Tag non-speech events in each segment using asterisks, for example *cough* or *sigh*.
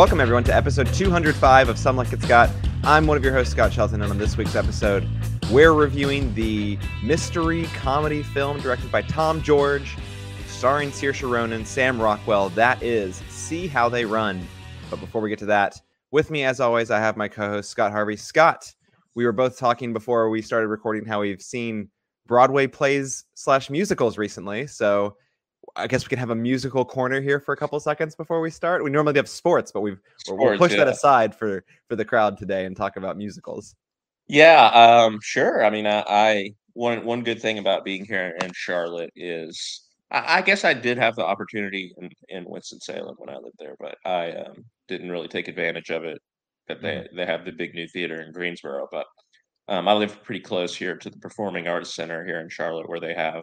Welcome, everyone, to episode 205 of Some Like It Scott. I'm one of your hosts, Scott Shelton, and on this week's episode, we're reviewing the mystery comedy film directed by Tom George, starring Saoirse Ronan, Sam Rockwell. That is See How They Run. But before we get to that, with me, as always, I have my co-host Scott Harvey. Scott, we were both talking before we started recording how we've seen Broadway plays slash musicals recently. So I guess we can have a musical corner here for a couple seconds before we start. We normally have sports, but we've sports, we'll push yeah. that aside for for the crowd today and talk about musicals. Yeah, um, sure. I mean, I, I one one good thing about being here in Charlotte is I, I guess I did have the opportunity in, in Winston Salem when I lived there, but I um, didn't really take advantage of it. That they mm-hmm. they have the big new theater in Greensboro, but um, I live pretty close here to the Performing Arts Center here in Charlotte, where they have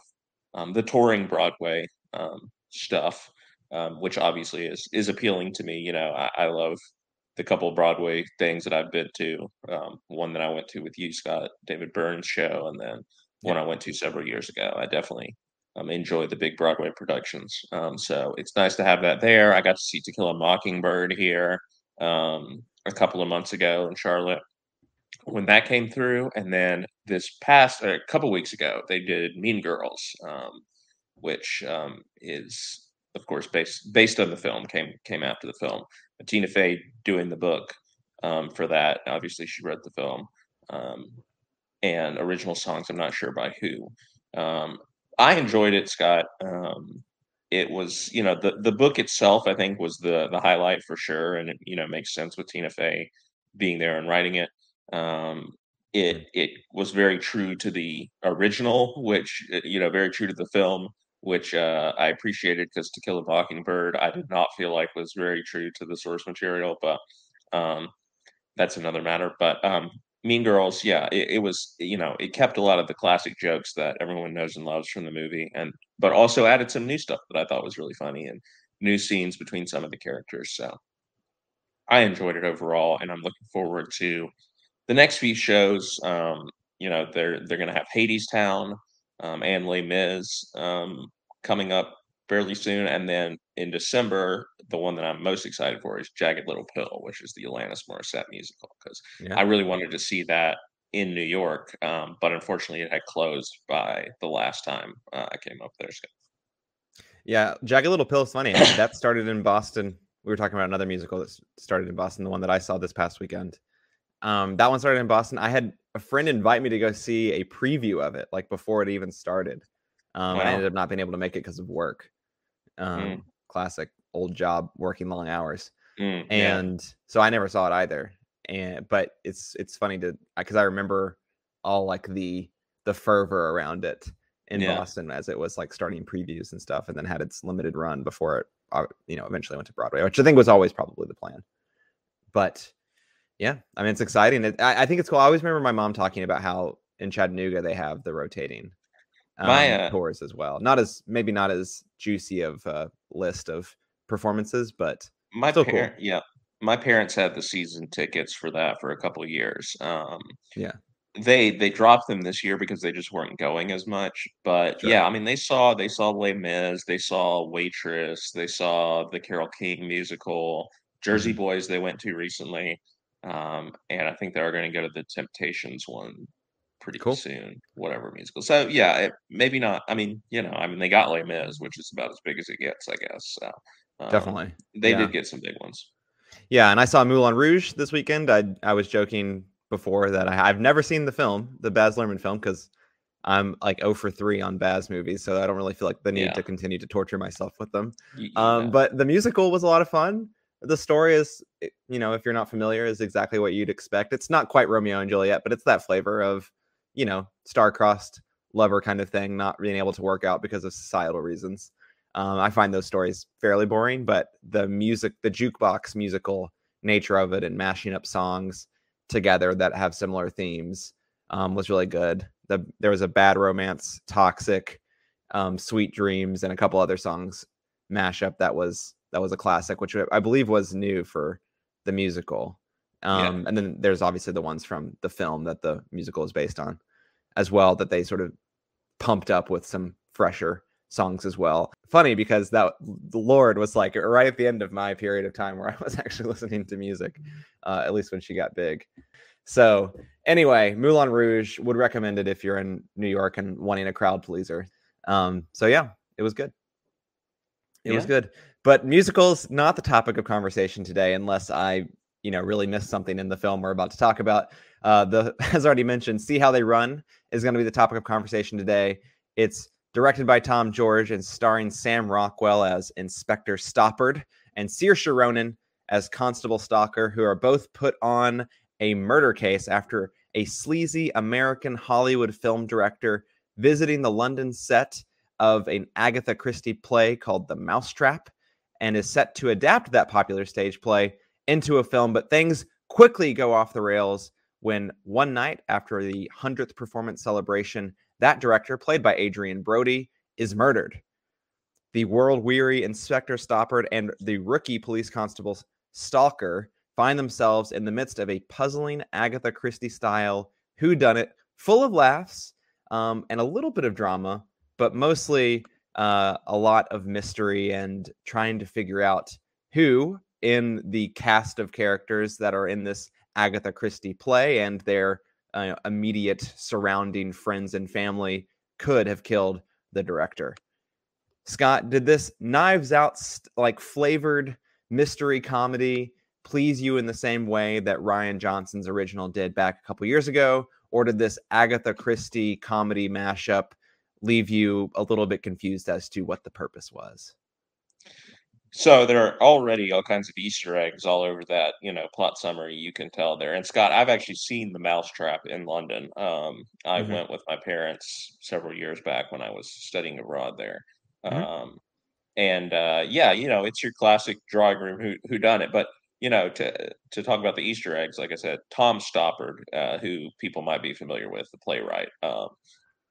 um, the touring Broadway um, stuff, um, which obviously is is appealing to me. You know, I, I love the couple Broadway things that I've been to. Um, one that I went to with you, Scott, David Byrne's show, and then yeah. one I went to several years ago. I definitely um, enjoy the big Broadway productions. Um, so it's nice to have that there. I got to see To Kill a Mockingbird here um, a couple of months ago in Charlotte when that came through, and then this past a couple weeks ago they did Mean Girls, um, which um, is of course based based on the film came came after the film. Tina Fey doing the book um, for that. Obviously, she wrote the film um, and original songs. I'm not sure by who. Um, I enjoyed it, Scott. Um, it was, you know, the the book itself. I think was the the highlight for sure, and it you know makes sense with Tina Fey being there and writing it. Um, it it was very true to the original, which you know, very true to the film which uh, I appreciated because To Kill a Mockingbird, I did not feel like was very true to the source material, but um, that's another matter. But um, Mean Girls, yeah, it, it, was you know it kept a lot of the classic jokes that everyone knows and loves from the movie, and but also added some new stuff that I thought was really funny and new scenes between some of the characters. So I enjoyed it overall, and I'm looking forward to the next few shows. Um, you know, they're they're going to have Hadestown um, and Les Mis um, coming up fairly soon. And then in December, the one that I'm most excited for is Jagged Little Pill, which is the Alanis Morissette musical, because yeah. I really wanted to see that in New York, um, but unfortunately, it had closed by the last time uh, I came up there. So. Yeah, Jagged Little Pill is funny. that started in Boston. We were talking about another musical that started in Boston, the one that I saw this past weekend. Um, that one started in Boston. I had a friend invite me to go see a preview of it, like before it even started. Um, wow. I ended up not being able to make it because of work. Um, mm. Classic old job, working long hours, mm, and yeah. so I never saw it either. And but it's it's funny to because I remember all like the the fervor around it in yeah. Boston as it was like starting previews and stuff, and then had its limited run before it, uh, you know, eventually went to Broadway, which I think was always probably the plan. But yeah, I mean it's exciting. It, I, I, think it's cool. I always remember my mom talking about how in Chattanooga they have the rotating um, my, uh, tours as well. Not as maybe not as juicy of a list of performances, but my parent, cool. yeah, my parents had the season tickets for that for a couple of years. Um, yeah, they they dropped them this year because they just weren't going as much. But sure. yeah, I mean they saw they saw Les Mis, they saw Waitress, they saw the Carole King musical, Jersey mm-hmm. Boys. They went to recently. Um, and I think they are going to go to the Temptations one pretty cool. soon, whatever musical. So yeah, it, maybe not. I mean, you know, I mean, they got Les Mis, which is about as big as it gets, I guess. So um, definitely, they yeah. did get some big ones. Yeah, and I saw Moulin Rouge this weekend. I I was joking before that I, I've never seen the film, the Baz Luhrmann film, because I'm like 0 for 3 on Baz movies, so I don't really feel like the need yeah. to continue to torture myself with them. Yeah. Um, but the musical was a lot of fun the story is eh, you know if you're not familiar is exactly what you'd expect. It's not quite romeo and juliet but it's that flavor of you know star-crossed lover kind of thing not being able to work out because of societal reasons. Um, i find those stories fairly boring but the music the jukebox musical nature of it and mashing up songs together that have similar themes um, was really good. The, there was a bad romance toxic um, sweet dreams and a couple other songs mashup that was that was a classic, which I believe was new for the musical. Um, yeah. And then there's obviously the ones from the film that the musical is based on as well, that they sort of pumped up with some fresher songs as well. Funny because that the Lorde was like right at the end of my period of time where I was *laughs* actually listening to music, uh, at least when she got big. So anyway, Moulin Rouge would recommend it if you're in New York and wanting a crowd pleaser. Um, so yeah, it was good. It yeah. was good. But musicals not the topic of conversation today, unless I, you know, really missed something in the film we're about to talk about. Uh, the *laughs* as already mentioned, see how they run is going to be the topic of conversation today. It's directed by Tom George and starring Sam Rockwell as Inspector Stoppard and Saoirse Ronan as Constable Stalker, who are both put on a murder case after a sleazy American Hollywood film director visiting the London set of an Agatha Christie play called The Mousetrap and is set to adapt that popular stage play into a film. But things quickly go off the rails when one night after the 100th performance celebration, that director, played by Adrien Brody, is murdered. The world weary Inspector Stoppard and the rookie police constable Stalker find themselves in the midst of a puzzling Agatha Christie style whodunit full of laughs um, and a little bit of drama, but mostly uh, a lot of mystery and trying to figure out who in the cast of characters that are in this Agatha Christie play and their uh, immediate surrounding friends and family could have killed the director. Scott, did this Knives Out st- like flavored mystery comedy please you in the same way that Rian Johnson's original did back a couple years ago? Or did this Agatha Christie comedy mashup leave you a little bit confused as to what the purpose was? So there are already all kinds of Easter eggs all over that, you know, plot summary. You can tell there. And Scott, I've actually seen the Mousetrap in London. Um, I mm-hmm. went with my parents several years back when I was studying abroad there. Mm-hmm. Um, and uh, yeah, you know, it's your classic drawing room who who done it. But you know, to to talk about the Easter eggs, like I said, Tom Stoppard, uh, who people might be familiar with, the playwright, um,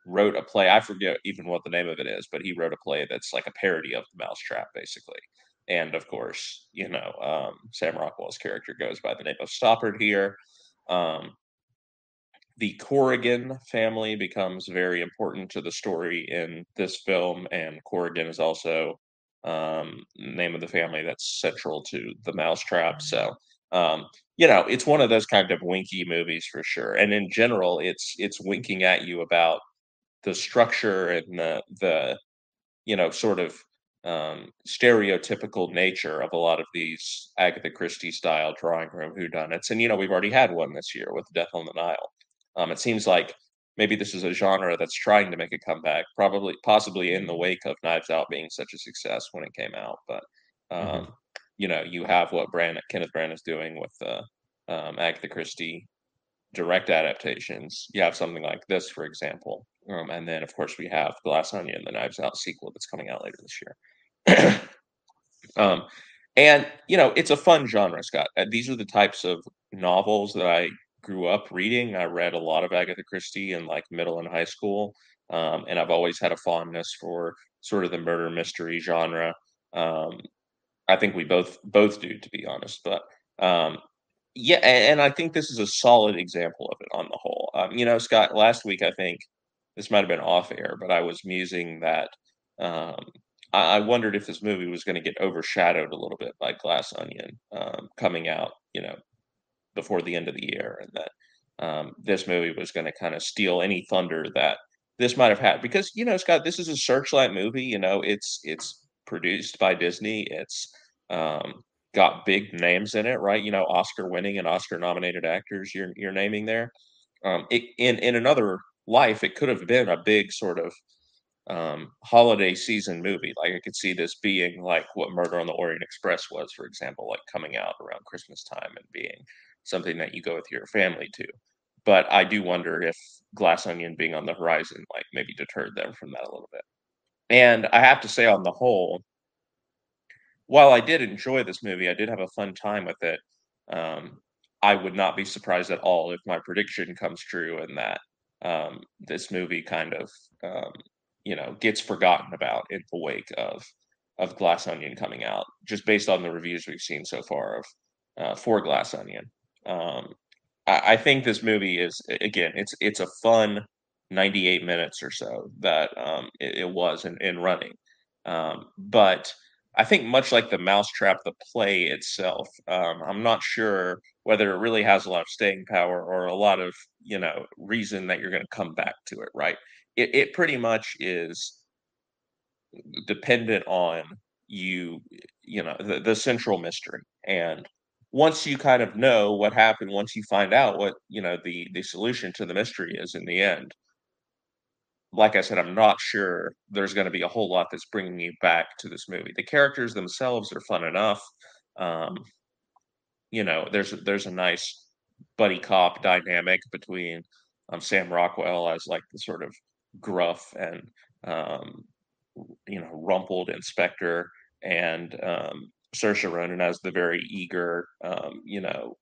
wrote a play. I forget even what the name of it is, but he wrote a play that's like a parody of the Mousetrap, basically. And of course, you know, um, Sam Rockwell's character goes by the name of Stoppard here. Um, the Corrigan family becomes very important to the story in this film, and Corrigan is also um, name of the family that's central to the mousetrap. So, um, you know, it's one of those kind of winky movies for sure. And in general, it's it's winking at you about the structure and the the you know sort of um, stereotypical nature of a lot of these Agatha Christie style drawing room whodunits. And you know, we've already had one this year with Death on the Nile. Um, it seems like maybe this is a genre that's trying to make a comeback, probably possibly in the wake of Knives Out being such a success when it came out. But mm-hmm. um, mm-hmm. you know, you have what Brand Kenneth Branagh is doing with the um, Agatha Christie direct adaptations. You have something like this, for example, um, and then of course we have Glass Onion, the Knives Out sequel that's coming out later this year. *clears throat* um, and you know, it's a fun genre, Scott. Uh, these are the types of novels that I grew up reading. I read a lot of Agatha Christie in like middle and high school, um, and I've always had a fondness for sort of the murder mystery genre. Um, I think we both both do, to be honest. But um, yeah, and, I think this is a solid example of it on the whole. Um, you know, Scott, last week I think this might have been off air, but I was musing that um, I, I, wondered if this movie was going to get overshadowed a little bit by Glass Onion um, coming out. You know, before the end of the year, and that um, this movie was going to kind of steal any thunder that this might have had. Because you know, Scott, this is a Searchlight movie. You know, it's it's produced by Disney. It's um, got big names in it, right? You know, Oscar winning and Oscar nominated actors. You're you're naming there. Um, it, in in another life, it could have been a big sort of um, holiday season movie. Like I could see this being like what Murder on the Orient Express was, for example, like coming out around Christmas time and being something that you go with your family to. But I do wonder if Glass Onion being on the horizon, like maybe deterred them from that a little bit. And I have to say, on the whole, while I did enjoy this movie, I did have a fun time with it. Um, I would not be surprised at all if my prediction comes true and that um, this movie kind of, um, you know, gets forgotten about in the wake of of Glass Onion coming out, just based on the reviews we've seen so far of uh, for Glass Onion. Um, I, think this movie is again, it's it's a fun 98 minutes or so that um, it, it, was in, in running. Um, but I think much like the Mousetrap, the play itself, um, I'm not sure whether it really has a lot of staying power or a lot of you know reason that you're going to come back to it. Right? It, it pretty much is dependent on you, you know, the, the central mystery and once you kind of know what happened, once you find out what you know the the solution to the mystery is in the end, like I said, I'm not sure there's going to be a whole lot that's bringing you back to this movie. The characters themselves are fun enough. Um, you know, there's there's a nice buddy cop dynamic between um, Sam Rockwell as like the sort of gruff and um, you know rumpled inspector, and um, Saoirse Ronan as the very eager, um, you know,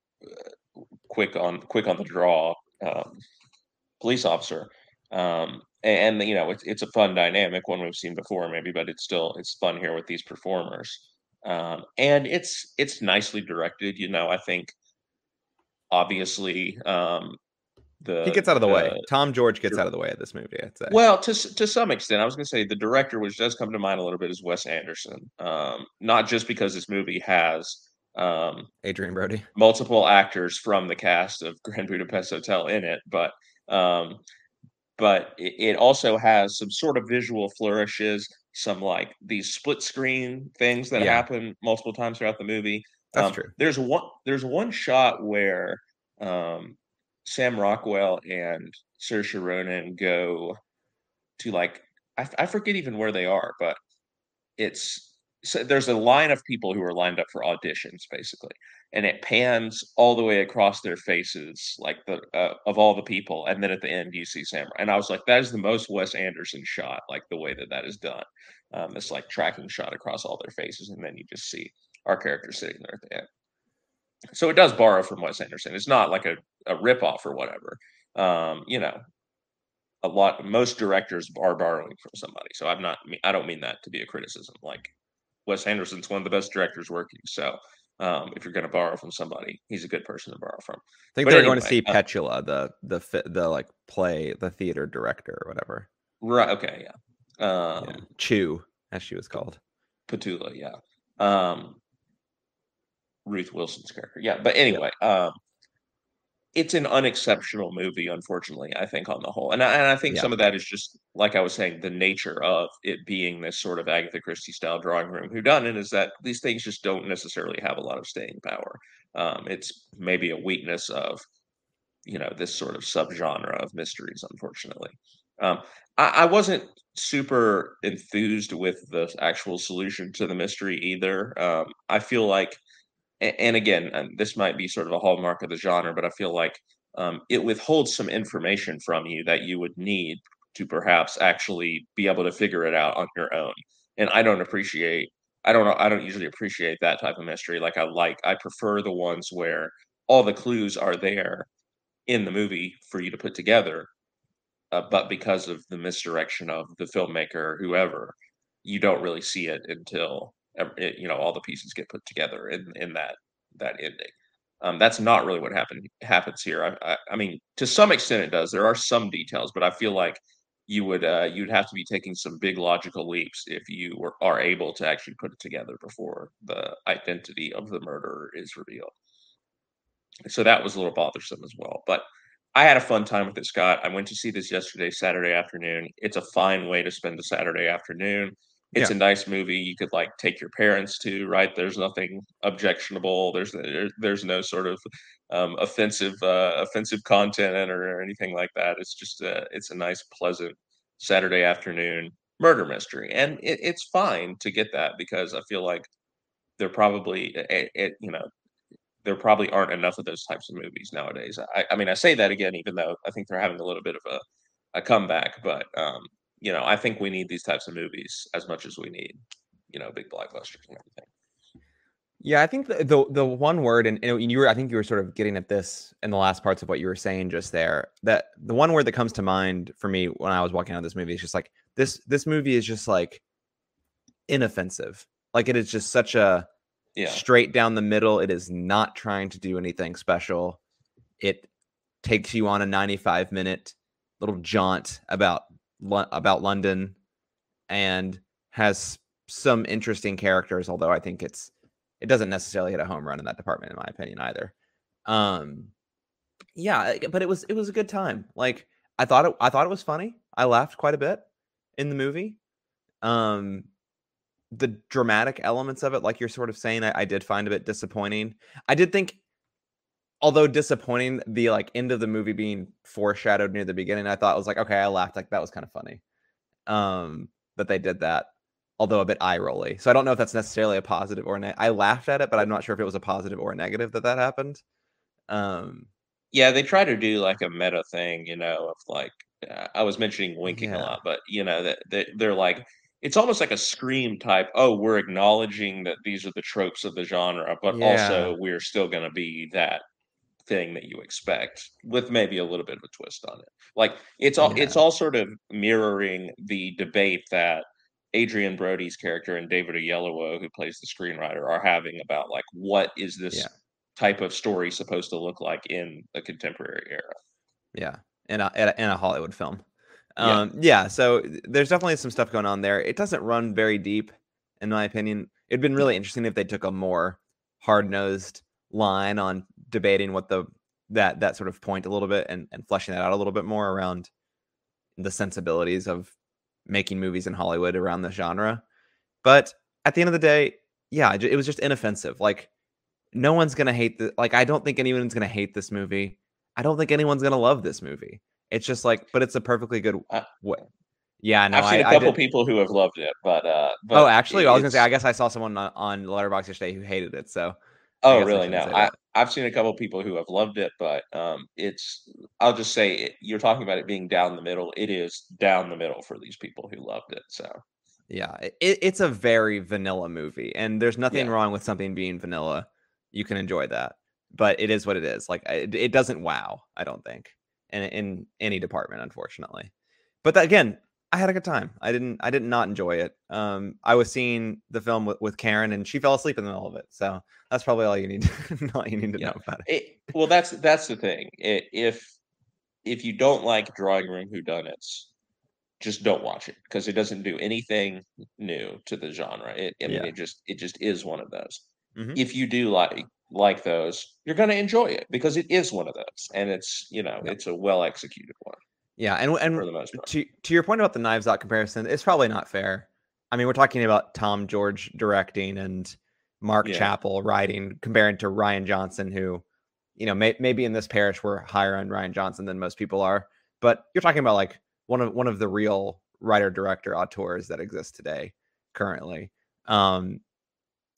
quick on quick on the draw um, police officer. Um, and, you know, it's it's a fun dynamic, one we've seen before, maybe, but it's still it's fun here with these performers. Um, and it's it's nicely directed. You know, I think obviously um, the he gets out of the, the, way. Tom George gets out of the way of this movie. I'd say. Well, to to some extent, I was going to say the director, which does come to mind a little bit, is Wes Anderson. Um, not just because this movie has um, Adrien Brody, multiple actors from the cast of Grand Budapest Hotel in it, but um, but it, it also has some sort of visual flourishes, some like these split screen things that yeah. happen multiple times throughout the movie. That's um, true. There's one. There's one shot where um, Sam Rockwell and Saoirse Ronan go to like I, I forget even where they are, but it's so there's a line of people who are lined up for auditions basically and it pans all the way across their faces like the uh, of all the people and then at the end you see sam and i was like that is the most wes anderson shot like the way that that is done um, this like tracking shot across all their faces and then you just see our character sitting there at the end so it does borrow from Wes Anderson. It's not like a, a rip off or whatever. Um, you know, a lot most directors are borrowing from somebody. So I'm not I don't mean that to be a criticism. Like Wes Anderson's one of the best directors working. So um, if you're going to borrow from somebody, he's a good person to borrow from. I think but they're anyway, going to see uh, Petula, the the the like play, the theater director or whatever. Right. Okay. Yeah. Um, yeah. Chew, as she was called. Petula. Yeah. Um, Ruth Wilson's character. Yeah, but anyway, um, it's an unexceptional movie, unfortunately. I think on the whole, and I, and I think yeah. some of that is just like I was saying, the nature of it being this sort of Agatha Christie style drawing room whodunit is that these things just don't necessarily have a lot of staying power. Um, it's maybe a weakness of you know this sort of subgenre of mysteries, unfortunately. Um, I, I wasn't super enthused with the actual solution to the mystery either. Um, I feel like and again, and this might be sort of a hallmark of the genre, but I feel like um, it withholds some information from you that you would need to perhaps actually be able to figure it out on your own. And I don't appreciate, I don't know, I don't usually appreciate that type of mystery. Like I like, I prefer the ones where all the clues are there in the movie for you to put together. Uh, but because of the misdirection of the filmmaker or whoever, you don't really see it until you know all the pieces get put together in in that that ending. Um, that's not really what happened happens here. I, I, I, mean, to some extent it does. There are some details, but I feel like you would uh, you'd have to be taking some big logical leaps if you were are able to actually put it together before the identity of the murderer is revealed. So that was a little bothersome as well. But I had a fun time with it, Scott. I went to see this yesterday, Saturday afternoon. It's a fine way to spend a Saturday afternoon it's yeah. a nice movie you could like take your parents to right? There's nothing objectionable. There's there's no sort of um, offensive uh, offensive content or, or anything like that. It's just a, it's a nice pleasant saturday afternoon murder mystery. And it, it's fine to get that because i feel like there probably it, it, you know there probably aren't enough of those types of movies nowadays. I, I mean i say that again even though i think they're having a little bit of a, a comeback but um, you know, I think we need these types of movies as much as we need, you know, big blockbusters and everything. Yeah, I think the the, the one word, and, and you were, I think you were sort of getting at this in the last parts of what you were saying just there. That the one word that comes to mind for me when I was walking out of this movie is just like this. This movie is just like inoffensive. Like it is just such a yeah. straight down the middle. It is not trying to do anything special. It takes you on a 95 minute little jaunt about about London and has some interesting characters, although I think it's it doesn't necessarily hit a home run in that department, in my opinion, either. Um, yeah, but it was it was a good time. Like I thought it I thought it was funny. I laughed quite a bit in the movie. Um, the dramatic elements of it, like you're sort of saying, I, I did find a bit disappointing. I did think, although disappointing, the like end of the movie being foreshadowed near the beginning, I thought it was like, okay, I laughed. Like that was kind of funny. Um, that they did that although a bit eye rolly. So I don't know if that's necessarily a positive or ne- I laughed at it, but I'm not sure if it was a positive or a negative that that happened. Um, yeah, they try to do like a meta thing, you know, of like uh, I was mentioning winking yeah. a lot, but you know that they, they're like it's almost like a scream type. Oh, we're acknowledging that these are the tropes of the genre, but yeah. also we're still going to be that thing that you expect with maybe a little bit of a twist on it. Like it's all yeah. it's all sort of mirroring the debate that adrien Brody's character and David Oyelowo, who plays the screenwriter, are having about like what is this yeah. type of story supposed to look like in a contemporary era? Yeah, in a in a Hollywood film. Um, yeah. yeah, so there's definitely some stuff going on there. It doesn't run very deep, in my opinion. It'd been really interesting if they took a more hard nosed line on debating what the that that sort of point a little bit and, and fleshing that out a little bit more around the sensibilities of making movies in Hollywood around the genre. But at the end of the day, yeah, it was just inoffensive. Like no one's gonna hate the like. I don't think anyone's gonna hate this movie. I don't think anyone's gonna love this movie. It's just like, but it's a perfectly good uh, way. Yeah, no, I've seen I, a couple people who have loved it, but uh, but oh, actually, I was gonna say, I guess I saw someone on, on Letterboxd yesterday who hated it. So, oh, really? No, I, I've seen a couple people who have loved it, but um, it's I'll just say it, you're talking about it being down the middle. It is down the middle for these people who loved it. So yeah, it, it's a very vanilla movie, and there's nothing yeah. wrong with something being vanilla. You can enjoy that, but it is what it is. Like it, it doesn't wow. I don't think in in any department, unfortunately. But that, again, I had a good time. I didn't I did not enjoy it. Um, I was seeing the film with, with Karen, and she fell asleep in the middle of it. So that's probably all you need. To, *laughs* all you need to yeah. know about it. it. Well, that's that's the thing. It, if if you don't like drawing room whodunits, just don't watch it because it doesn't do anything new to the genre. It, I mean, yeah. it just it just is one of those. Mm-hmm. If you do like like those, you're going to enjoy it because it is one of those, and it's you know it's a well executed one. Yeah, and and for the most part. to to your point about the Knives Out comparison, it's probably not fair. I mean, we're talking about Tom George directing and Mark yeah. Chappell writing, comparing to Rian Johnson, who, you know, may, maybe in this parish we're higher on Rian Johnson than most people are. But you're talking about like one of one of the real writer director auteurs that exist today, currently. Um,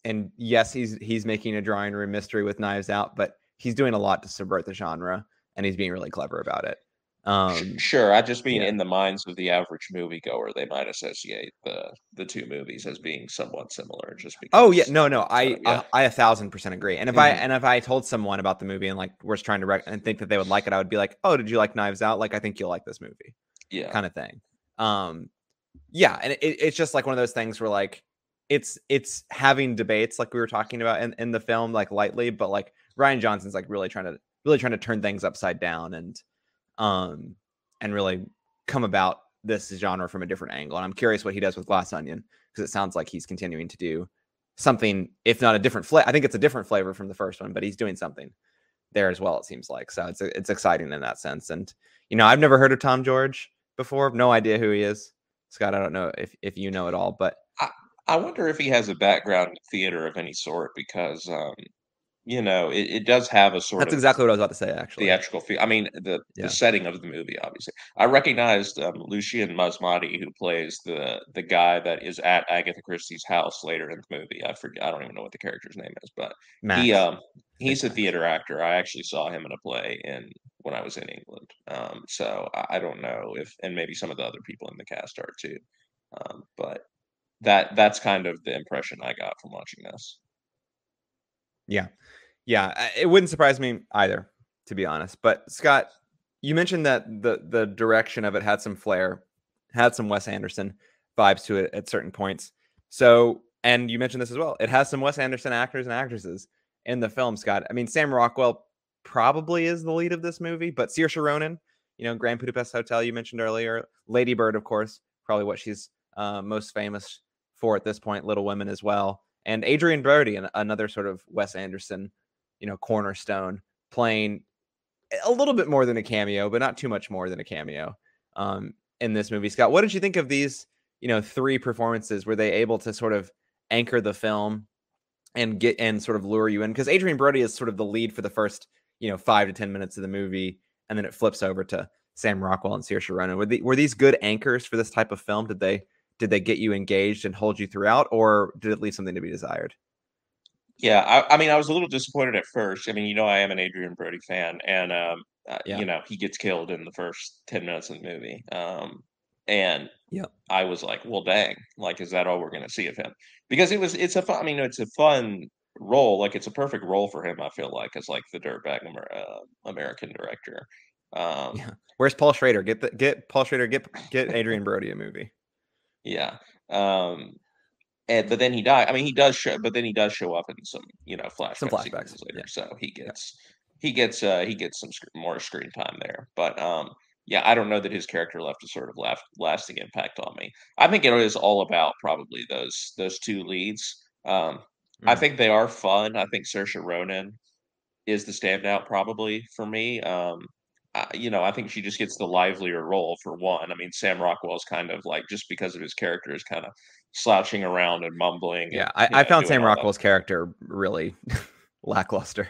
and yes, he's he's making a drawing room mystery with Knives Out, but he's doing a lot to subvert the genre, and he's being really clever about it. Um, sure, I just mean yeah. in the minds of the average moviegoer, they might associate the the two movies as being somewhat similar. Just because. Oh yeah, no, no, I yeah. I, I, a thousand percent agree. And if mm-hmm. I and if I told someone about the movie and like was trying to rec- and think that they would like it, I would be like, oh, did you like Knives Out? Like, I think you'll like this movie. Yeah, kind of thing. Um, yeah, and it, it's just like one of those things where like it's it's having debates like we were talking about in, in the film like lightly, but like Rian Johnson's like really trying to really trying to turn things upside down and um, and really come about this genre from a different angle. And I'm curious what he does with Glass Onion because it sounds like he's continuing to do something, if not a different flavor. I think it's a different flavor from the first one, but he's doing something there as well. It seems like so. It's it's exciting in that sense. And you know, I've never heard of Tom George before. No idea who he is. Scott, I don't know if if you know it all, but I, I wonder if he has a background in theater of any sort because um, you know, it, it does have a sort That's of exactly what I was about to say, actually. theatrical feel. I mean, the, yeah. the setting of the movie, obviously. I recognized um, Lucian Msamati, who plays the the guy that is at Agatha Christie's house later in the movie. I forget. I don't even know what the character's name is, but Max. he um he's a theater actor. I actually saw him in a play in when I was in England. Um, so I, I don't know if, and maybe some of the other people in the cast are too. Um, but that that's kind of the impression I got from watching this. Yeah. Yeah. It wouldn't surprise me either, to be honest. But Scott, you mentioned that the the direction of it had some flair, had some Wes Anderson vibes to it at certain points. So, and you mentioned this as well. It has some Wes Anderson actors and actresses in the film, Scott. I mean, Sam Rockwell probably is the lead of this movie, but Saoirse Ronan, you know, Grand Budapest Hotel you mentioned earlier, Lady Bird, of course, probably what she's uh, most famous for at this point, Little Women as well, and Adrien Brody, another sort of Wes Anderson, you know, cornerstone, playing a little bit more than a cameo, but not too much more than a cameo um, in this movie. Scott, what did you think of these, you know, three performances? Were they able to sort of anchor the film and get and sort of lure you in? Because Adrien Brody is sort of the lead for the first, you know, five to ten minutes of the movie, and then it flips over to Sam Rockwell and Saoirse Ronan. Were, the, were these good anchors for this type of film? Did they did they get you engaged and hold you throughout, or did it leave something to be desired? Yeah, I, I, mean, I was a little disappointed at first. I mean, you know, I am an Adrien Brody fan, and um, uh, yeah. you know, he gets killed in the first ten minutes of the movie. Um, and yeah, I was like, well, dang, like, is that all we're going to see of him? Because it was, it's a fun. I mean, it's a fun role. Like, it's a perfect role for him. I feel like as like the dirtbag uh, American director. Um, yeah. Where's Paul Schrader? Get the get Paul Schrader. Get get Adrien Brody a movie. Yeah. Um, and but then he died. I mean, he does show, but then he does show up in some, you know, flashbacks, some flashbacks later. Yeah. So he gets yeah. he gets uh he gets some sc- more screen time there. But um, yeah, I don't know that his character left a sort of left lasting impact on me. I think it is all about probably those those two leads. Um, mm. I think they are fun. I think Saoirse Ronan is the standout probably for me. Um, Uh, you know, I think she just gets the livelier role for one. I mean, Sam Rockwell's kind of like just because of his character is kind of slouching around and mumbling. Yeah, and, I, I found Sam Rockwell's that. character really *laughs* lackluster.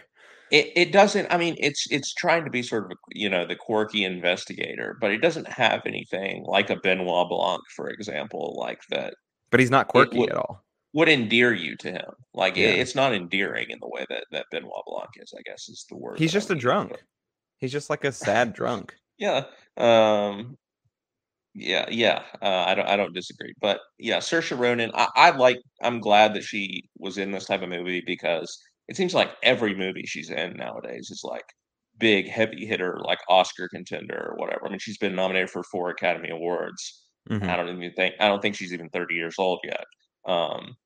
It it doesn't. I mean, it's it's trying to be sort of you know the quirky investigator, but it doesn't have anything like a Benoit Blanc, for example, like that. But he's not quirky would, at all. Would endear you to him. Like yeah. it, it's not endearing in the way that that Benoit Blanc is. I guess is the word. He's just a drunk. He's just like a sad *laughs* drunk. Yeah. Um yeah, yeah. Uh, I don't I don't disagree. But yeah, Saoirse Ronan, I, I like I'm glad that she was in this type of movie because it seems like every movie she's in nowadays is like big heavy hitter like Oscar contender or whatever. I mean, she's been nominated for four Academy Awards. Mm-hmm. I don't even think I don't think she's even 30 years old yet. Um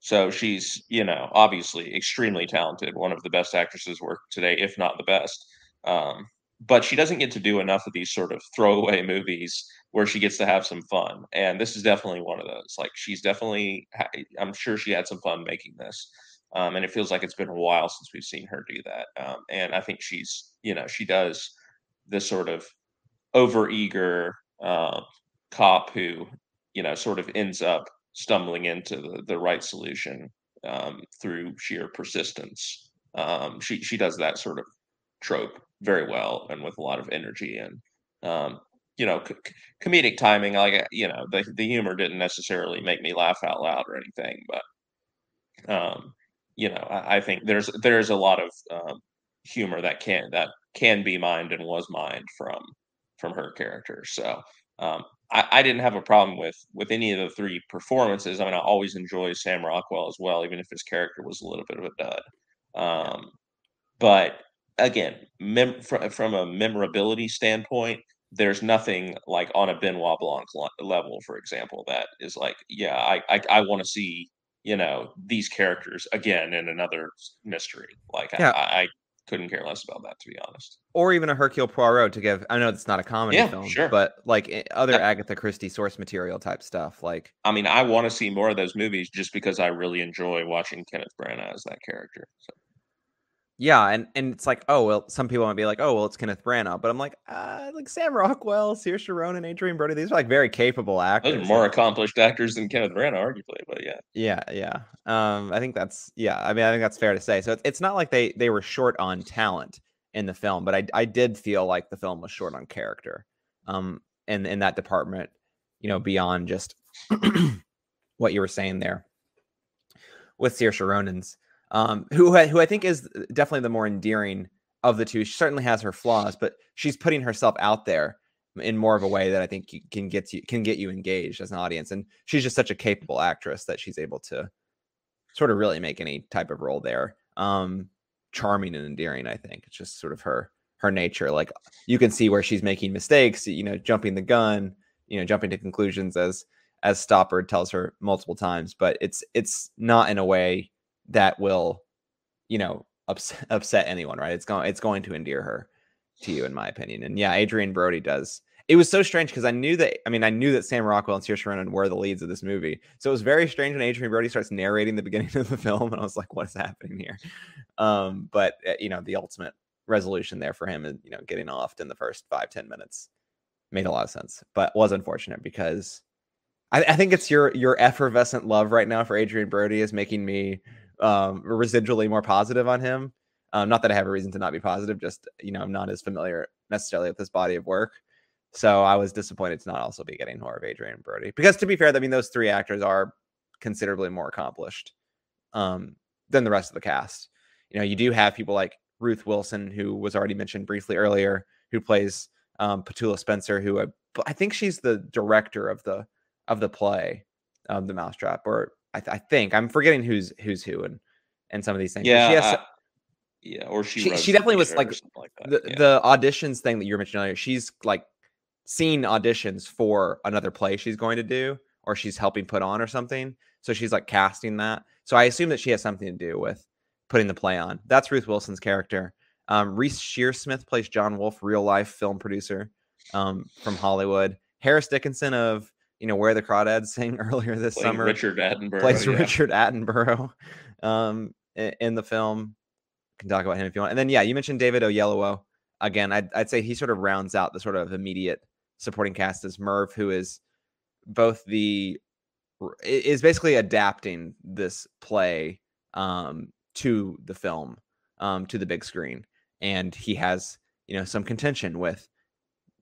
so she's, you know, obviously extremely talented, one of the best actresses work today, if not the best. Um, but she doesn't get to do enough of these sort of throwaway movies where she gets to have some fun. And this is definitely one of those. Like she's definitely, I'm sure she had some fun making this. Um, and it feels like it's been a while since we've seen her do that. Um, and I think she's, you know, she does this sort of over eager uh, cop who, you know, sort of ends up stumbling into the, the right solution um, through sheer persistence. Um, she she does that sort of trope very well and with a lot of energy and um, you know c- comedic timing like you know the, the humor didn't necessarily make me laugh out loud or anything but um, you know I, I, think there's there's a lot of um, humor that can that can be mined and was mined from from her character so um, I, I, didn't have a problem with with any of the three performances. I mean, I always enjoy Sam Rockwell as well, even if his character was a little bit of a dud. Um, but again, mem- from, from a memorability standpoint, there's nothing like on a Benoit Blanc level, for example, that is like, yeah, I I, I want to see you know these characters again in another mystery. Like yeah. I, I, couldn't care less about that to be honest. Or even a Hercule Poirot to give. I know it's not a comedy yeah, film, sure. but like eh, other Agatha Christie source material type stuff. Like, I mean, I want to see more of those movies just because I really enjoy watching Kenneth Branagh as that character. So. Yeah, and and it's like, oh well, some people might be like, oh well, it's Kenneth Branagh, but I'm like, uh, like Sam Rockwell, Saoirse Ronan, Adrien Brody, these are like very capable actors. Those are more accomplished actors than Kenneth Branagh, arguably, but yeah. Yeah, yeah. Um, I think that's yeah. I mean, I think that's fair to say. So it's, it's not like they they were short on talent in the film, but I I did feel like the film was short on character, um, in in that department, you know, beyond just *clears throat* what you were saying there with Saoirse Ronan's um, who who I think is definitely the more endearing of the two. She certainly has her flaws, but she's putting herself out there in more of a way that I think can get you can get you engaged as an audience. And she's just such a capable actress that she's able to sort of really make any type of role there. Um, charming and endearing, I think. It's just sort of her her nature. Like you can see where she's making mistakes, you know, jumping the gun, you know, jumping to conclusions as as Stoppard tells her multiple times, but it's it's not in a way that will, you know, upset, *laughs* upset anyone, right? It's going it's going to endear her. to you, in my opinion. And yeah, Adrien Brody does. It was so strange because I knew that. I mean, I knew that Sam Rockwell and Saoirse Ronan were the leads of this movie, so it was very strange when Adrien Brody starts narrating the beginning *laughs* of the film, and I was like, "What is happening here?" Um, but uh, you know, the ultimate resolution there for him, and you know, getting off in the first five ten minutes made a lot of sense, but was unfortunate because I, I, think it's your your effervescent love right now for Adrien Brody is making me um, residually more positive on him. Um, not that I have a reason to not be positive, just you know I'm not as familiar necessarily with this body of work. So I was disappointed to not also be getting more of Adrien Brody because to be fair, I mean those three actors are considerably more accomplished um, than the rest of the cast. You know, you do have people like Ruth Wilson, who was already mentioned briefly earlier, who plays um, Petula Spencer, who I, I think she's the director of the of the play of the Mousetrap, or I, th- I, think I'm forgetting who's who's who and and some of these things. Yeah, has, yeah, or she she, she definitely was like, like the yeah. the auditions thing that you were mentioning earlier. She's like seen auditions for another play she's going to do, or she's helping put on or something. So she's like casting that. So I assume that she has something to do with putting the play on. That's Ruth Wilson's character. Um, Reece Shearsmith plays John Woolf, real life film producer um, from Hollywood. Harris Dickinson of you know where the crawdads *laughs* sing earlier this Playing summer. Richard Attenborough plays yeah. Richard Attenborough *laughs* um, in, in, the film. Can talk about him if you want. And then yeah, you mentioned David Oyelowo. Again, I'd, I'd say he sort of rounds out the sort of immediate supporting cast as Merv, who is both the is basically adapting this play um, to the film, um, to the big screen, and he has you know some contention with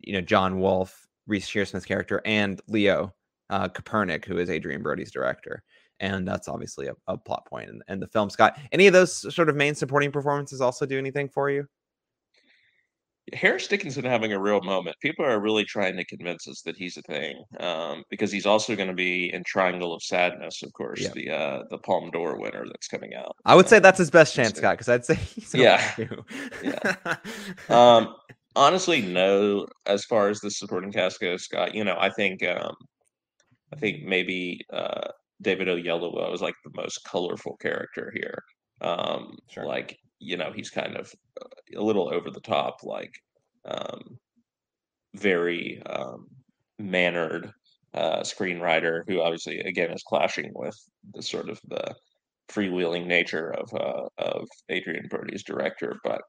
you know John Woolf Reece Shearsmith's character and Leo uh, Kopernik, who is Adrien Brody's director. And that's obviously a, a plot point in, in the film. Scott, any of those sort of main supporting performances also do anything for you? Harris Dickinson having a real moment. People are really trying to convince us that he's a thing um, because he's also going to be in Triangle of Sadness, of course, the uh, the Palme d'Or winner that's coming out. I would um, say that's his best chance, Scott, because I'd say *laughs* he's yeah, yeah. *laughs* Um, honestly, no. As far as the supporting cast goes, Scott, you know, I think, um, I think maybe uh, David Oyelowo is like the most colorful character here. Um, sure. Like, you know, he's kind of uh, a little over the top, like um, very um, mannered uh, screenwriter who obviously again is clashing with the sort of the freewheeling nature of uh, of Adrien Brody's director, but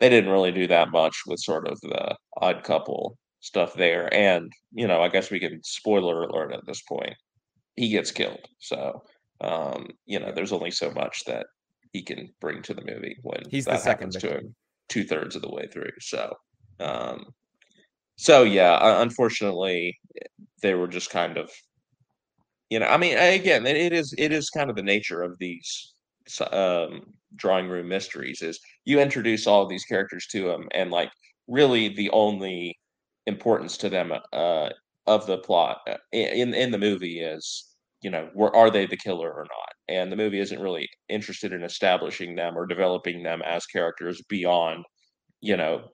they didn't really do that much with sort of the odd couple stuff there. And, you know, I guess we can spoiler alert at this point. He gets killed. So, um, you know, there's only so much that he can bring to the movie when he's that the happens to him two thirds of the way through. So, um, so yeah, unfortunately, they were just kind of, you know, I mean, again, it is it is kind of the nature of these um, drawing room mysteries is you introduce all these characters to them and like really the only importance to them uh, of the plot uh, in in the movie is you know were, are they the killer or not? And the movie isn't really interested in establishing them or developing them as characters beyond you know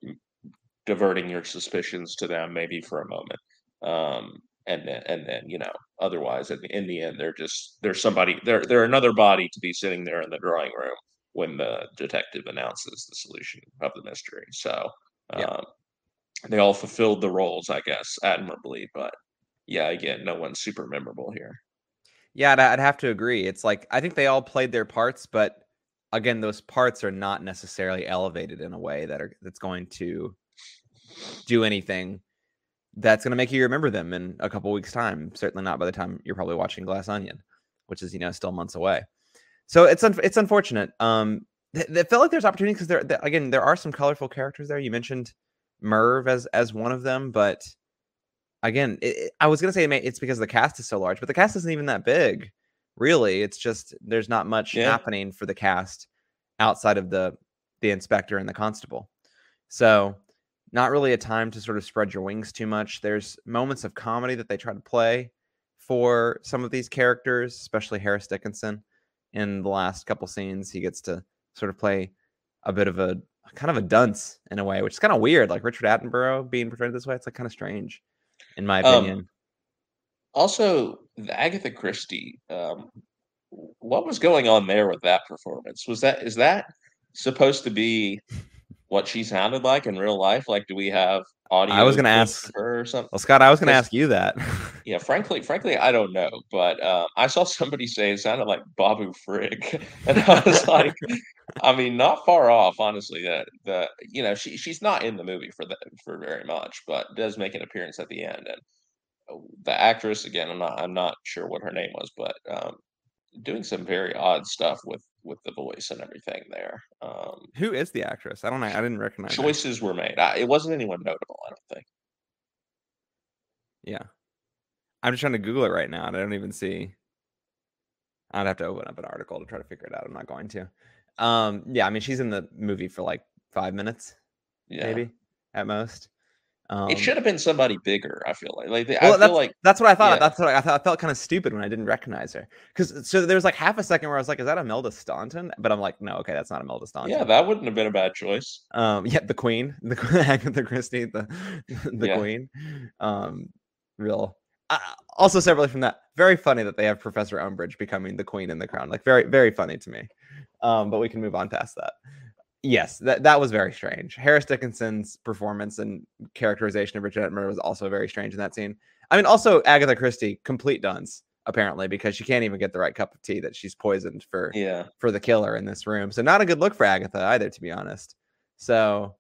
diverting your suspicions to them maybe for a moment um, and then and then you know otherwise in the, in the end they're just there's somebody they're they're another body to be sitting there in the drawing room when the detective announces the solution of the mystery. So yeah. um, they all fulfilled the roles i guess admirably but yeah again no one's super memorable here. Yeah i'd have to agree. It's like i think they all played their parts but again those parts are not necessarily elevated in a way that are that's going to do anything that's going to make you remember them in a couple weeks time. Certainly not by the time you're probably watching glass onion which is you know still months away so it's un- it's unfortunate um it felt like there's opportunity because there, again there are some colorful characters there you mentioned merv as as one of them but again it, it, i was going to say it's because the cast is so large but the cast isn't even that big really it's just there's not much yeah. happening for the cast outside of the the inspector and the constable so not really a time to sort of spread your wings too much. There's moments of comedy that they try to play for some of these characters, especially Harris Dickinson. In the last couple scenes, he gets to sort of play a bit of a kind of a dunce in a way, which is kind of weird. Like Richard Attenborough being portrayed this way, it's like kind of strange, in my um, opinion. Um, also, the Agatha Christie, um, what was going on there with that performance? Was that is that supposed to be what she sounded like in real life? Like, do we have audio? I was going to ask her or something. Well, Scott, I was going to ask you that. yeah, frankly, frankly, I don't know, but uh, I saw somebody say it sounded like Babu Frick, *laughs* and I was like, I mean, not far off, honestly. That the you know she she's not in the movie for that for very much, but does make an appearance at the end. And oh, the actress, again, I'm not I'm not sure what her name was, but um, doing some very odd stuff with with the voice and everything there. Um, Who is the actress? I don't know. I didn't recognize. Choices her. were made. I, it wasn't anyone notable. I don't think. Yeah, I'm just trying to Google it right now, and I don't even see. I'd have to open up an article to try to figure it out. I'm not going to. Um, yeah, I mean, she's in the movie for like five minutes, yeah. maybe at most. Um, it should have been somebody bigger. I feel like, like they, well, I feel like that's what I thought. Yeah. That's what I, I, thought. I felt kind of stupid when I didn't recognize her because so there was like half a second where I was like, "Is that Imelda Staunton?" But I'm like, "No, okay, that's not Imelda Staunton." Yeah, that wouldn't have been a bad choice. Um, yeah, the Queen, *laughs* the Agatha Christie, the the yeah. Queen, um, real. Uh, also, separately from that, very funny that they have Professor Umbridge becoming the Queen in the Crown. Like, very, very funny to me. Um, but we can move on past that yes, that that was very strange. Harris Dickinson's performance and characterization of Richard Attenborough was also very strange in that scene. I mean, also Agatha Christie, complete duns apparently because she can't even get the right cup of tea that she's poisoned for yeah for the killer in this room. So not a good look for Agatha either, to be honest. So,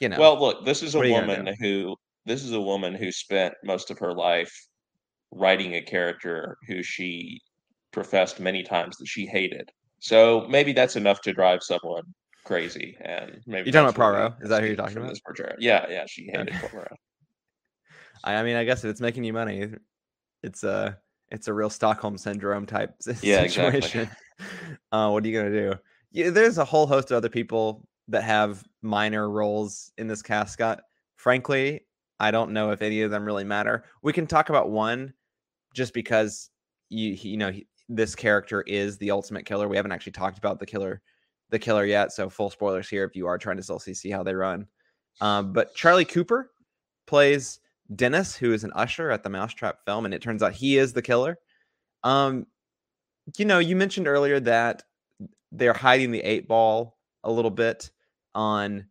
you know. Well, look, this is a woman who this is a woman who spent most of her life writing a character who she professed many times that she hated. So maybe that's enough to drive someone crazy. And maybe you're talking about Poirot? Is that who you're talking about? Yeah, yeah, she hated okay. Poirot. *laughs* I, I mean, I guess if it's making you money, it's a it's a real Stockholm syndrome type *laughs* yeah, situation. Exactly. *laughs* Uh, what are you gonna do? Yeah, there's a whole host of other people that have minor roles in this cast. Scott, frankly, I don't know if any of them really matter. We can talk about one just because you you know he, this character is the ultimate killer. We haven't actually talked about the killer the killer yet. So full spoilers here if you are trying to still see, how they run. Um, but *laughs* Charlie Cooper plays Dennis, who is an usher at the Mousetrap film, and it turns out he is the killer. Um, you know, you mentioned earlier that they're hiding the eight ball a little bit on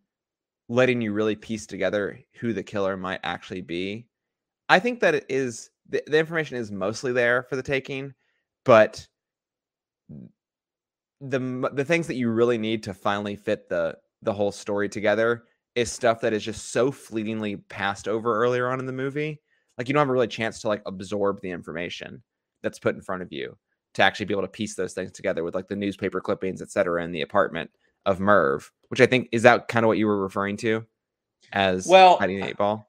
letting you really piece together who the killer might actually be. I think that it is the, the information is mostly there for the taking, but the the things that you really need to finally fit the the whole story together is stuff that is just so fleetingly passed over earlier on in the movie. Like you don't have a really chance to like absorb the information that's put in front of you to actually be able to piece those things together with like the newspaper clippings, et cetera, in the apartment of Merv, which I think is that kind of what you were referring to as well hiding the eight ball.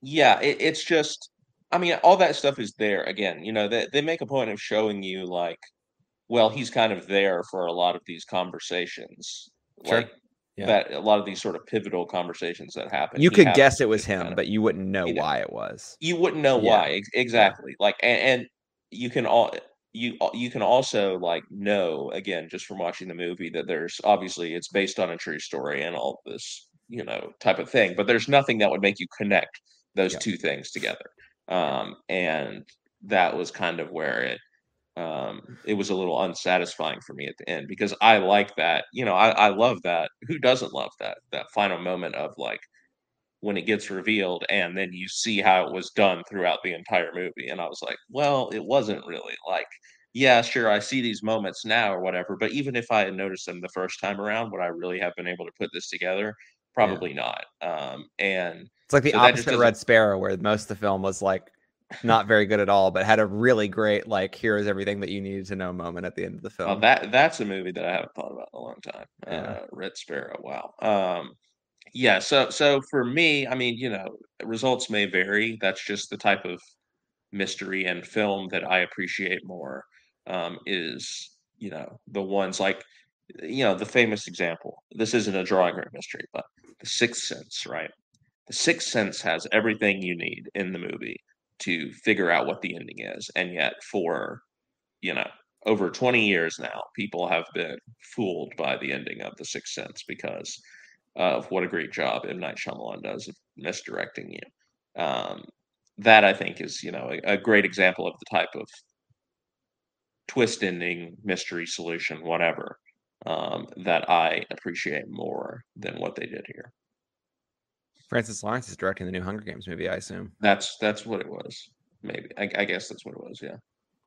Yeah, it, it's just I mean, all that stuff is there again. You know, they, they make a point of showing you like well, he's kind of there for a lot of these conversations. Sure. Like yeah. that a lot of these sort of pivotal conversations that happen. You could guess it was him, kind of, but you wouldn't know, you know, why it was. You wouldn't know yeah. why exactly. Yeah. Like, and, and, you can all you you can also like know again just from watching the movie that there's obviously it's based on a true story and all this you know type of thing, but there's nothing that would make you connect those two things together. Um, and that was kind of where it um, it was a little unsatisfying for me at the end because I like that. You know, I, I love that. Who doesn't love that? That final moment of like when it gets revealed and then you see how it was done throughout the entire movie. And I was like, well, it wasn't really like, yeah, sure, I see these moments now or whatever. But even if I had noticed them the first time around, would I really have been able to put this together? Probably yeah. not. Um, and it's like the so opposite of Red Sparrow, where most of the film was like not very good at all, but had a really great like here's everything that you needed to know moment at the end of the film. that that's a movie that I haven't thought about in a long time. Yeah. Uh, Red Sparrow. Wow. Um, yeah. So so for me, I mean, you know, results may vary. That's just the type of mystery and film that I appreciate more. Um, is you know the ones like you know the famous example. This isn't a drawing room mystery, but The Sixth Sense, right? The Sixth Sense has everything you need in the movie to figure out what the ending is. And yet, for you know, over 20 years now, people have been fooled by the ending of The Sixth Sense because of what a great job M. Night Shyamalan does of misdirecting you. Um, that I think is, you know, a, a great example of the type of twist ending, mystery solution, whatever, um, that I appreciate more than what they did here. Francis Lawrence is directing the new Hunger Games movie, I assume. That's that's what it was. Maybe I, I guess that's what it was. Yeah.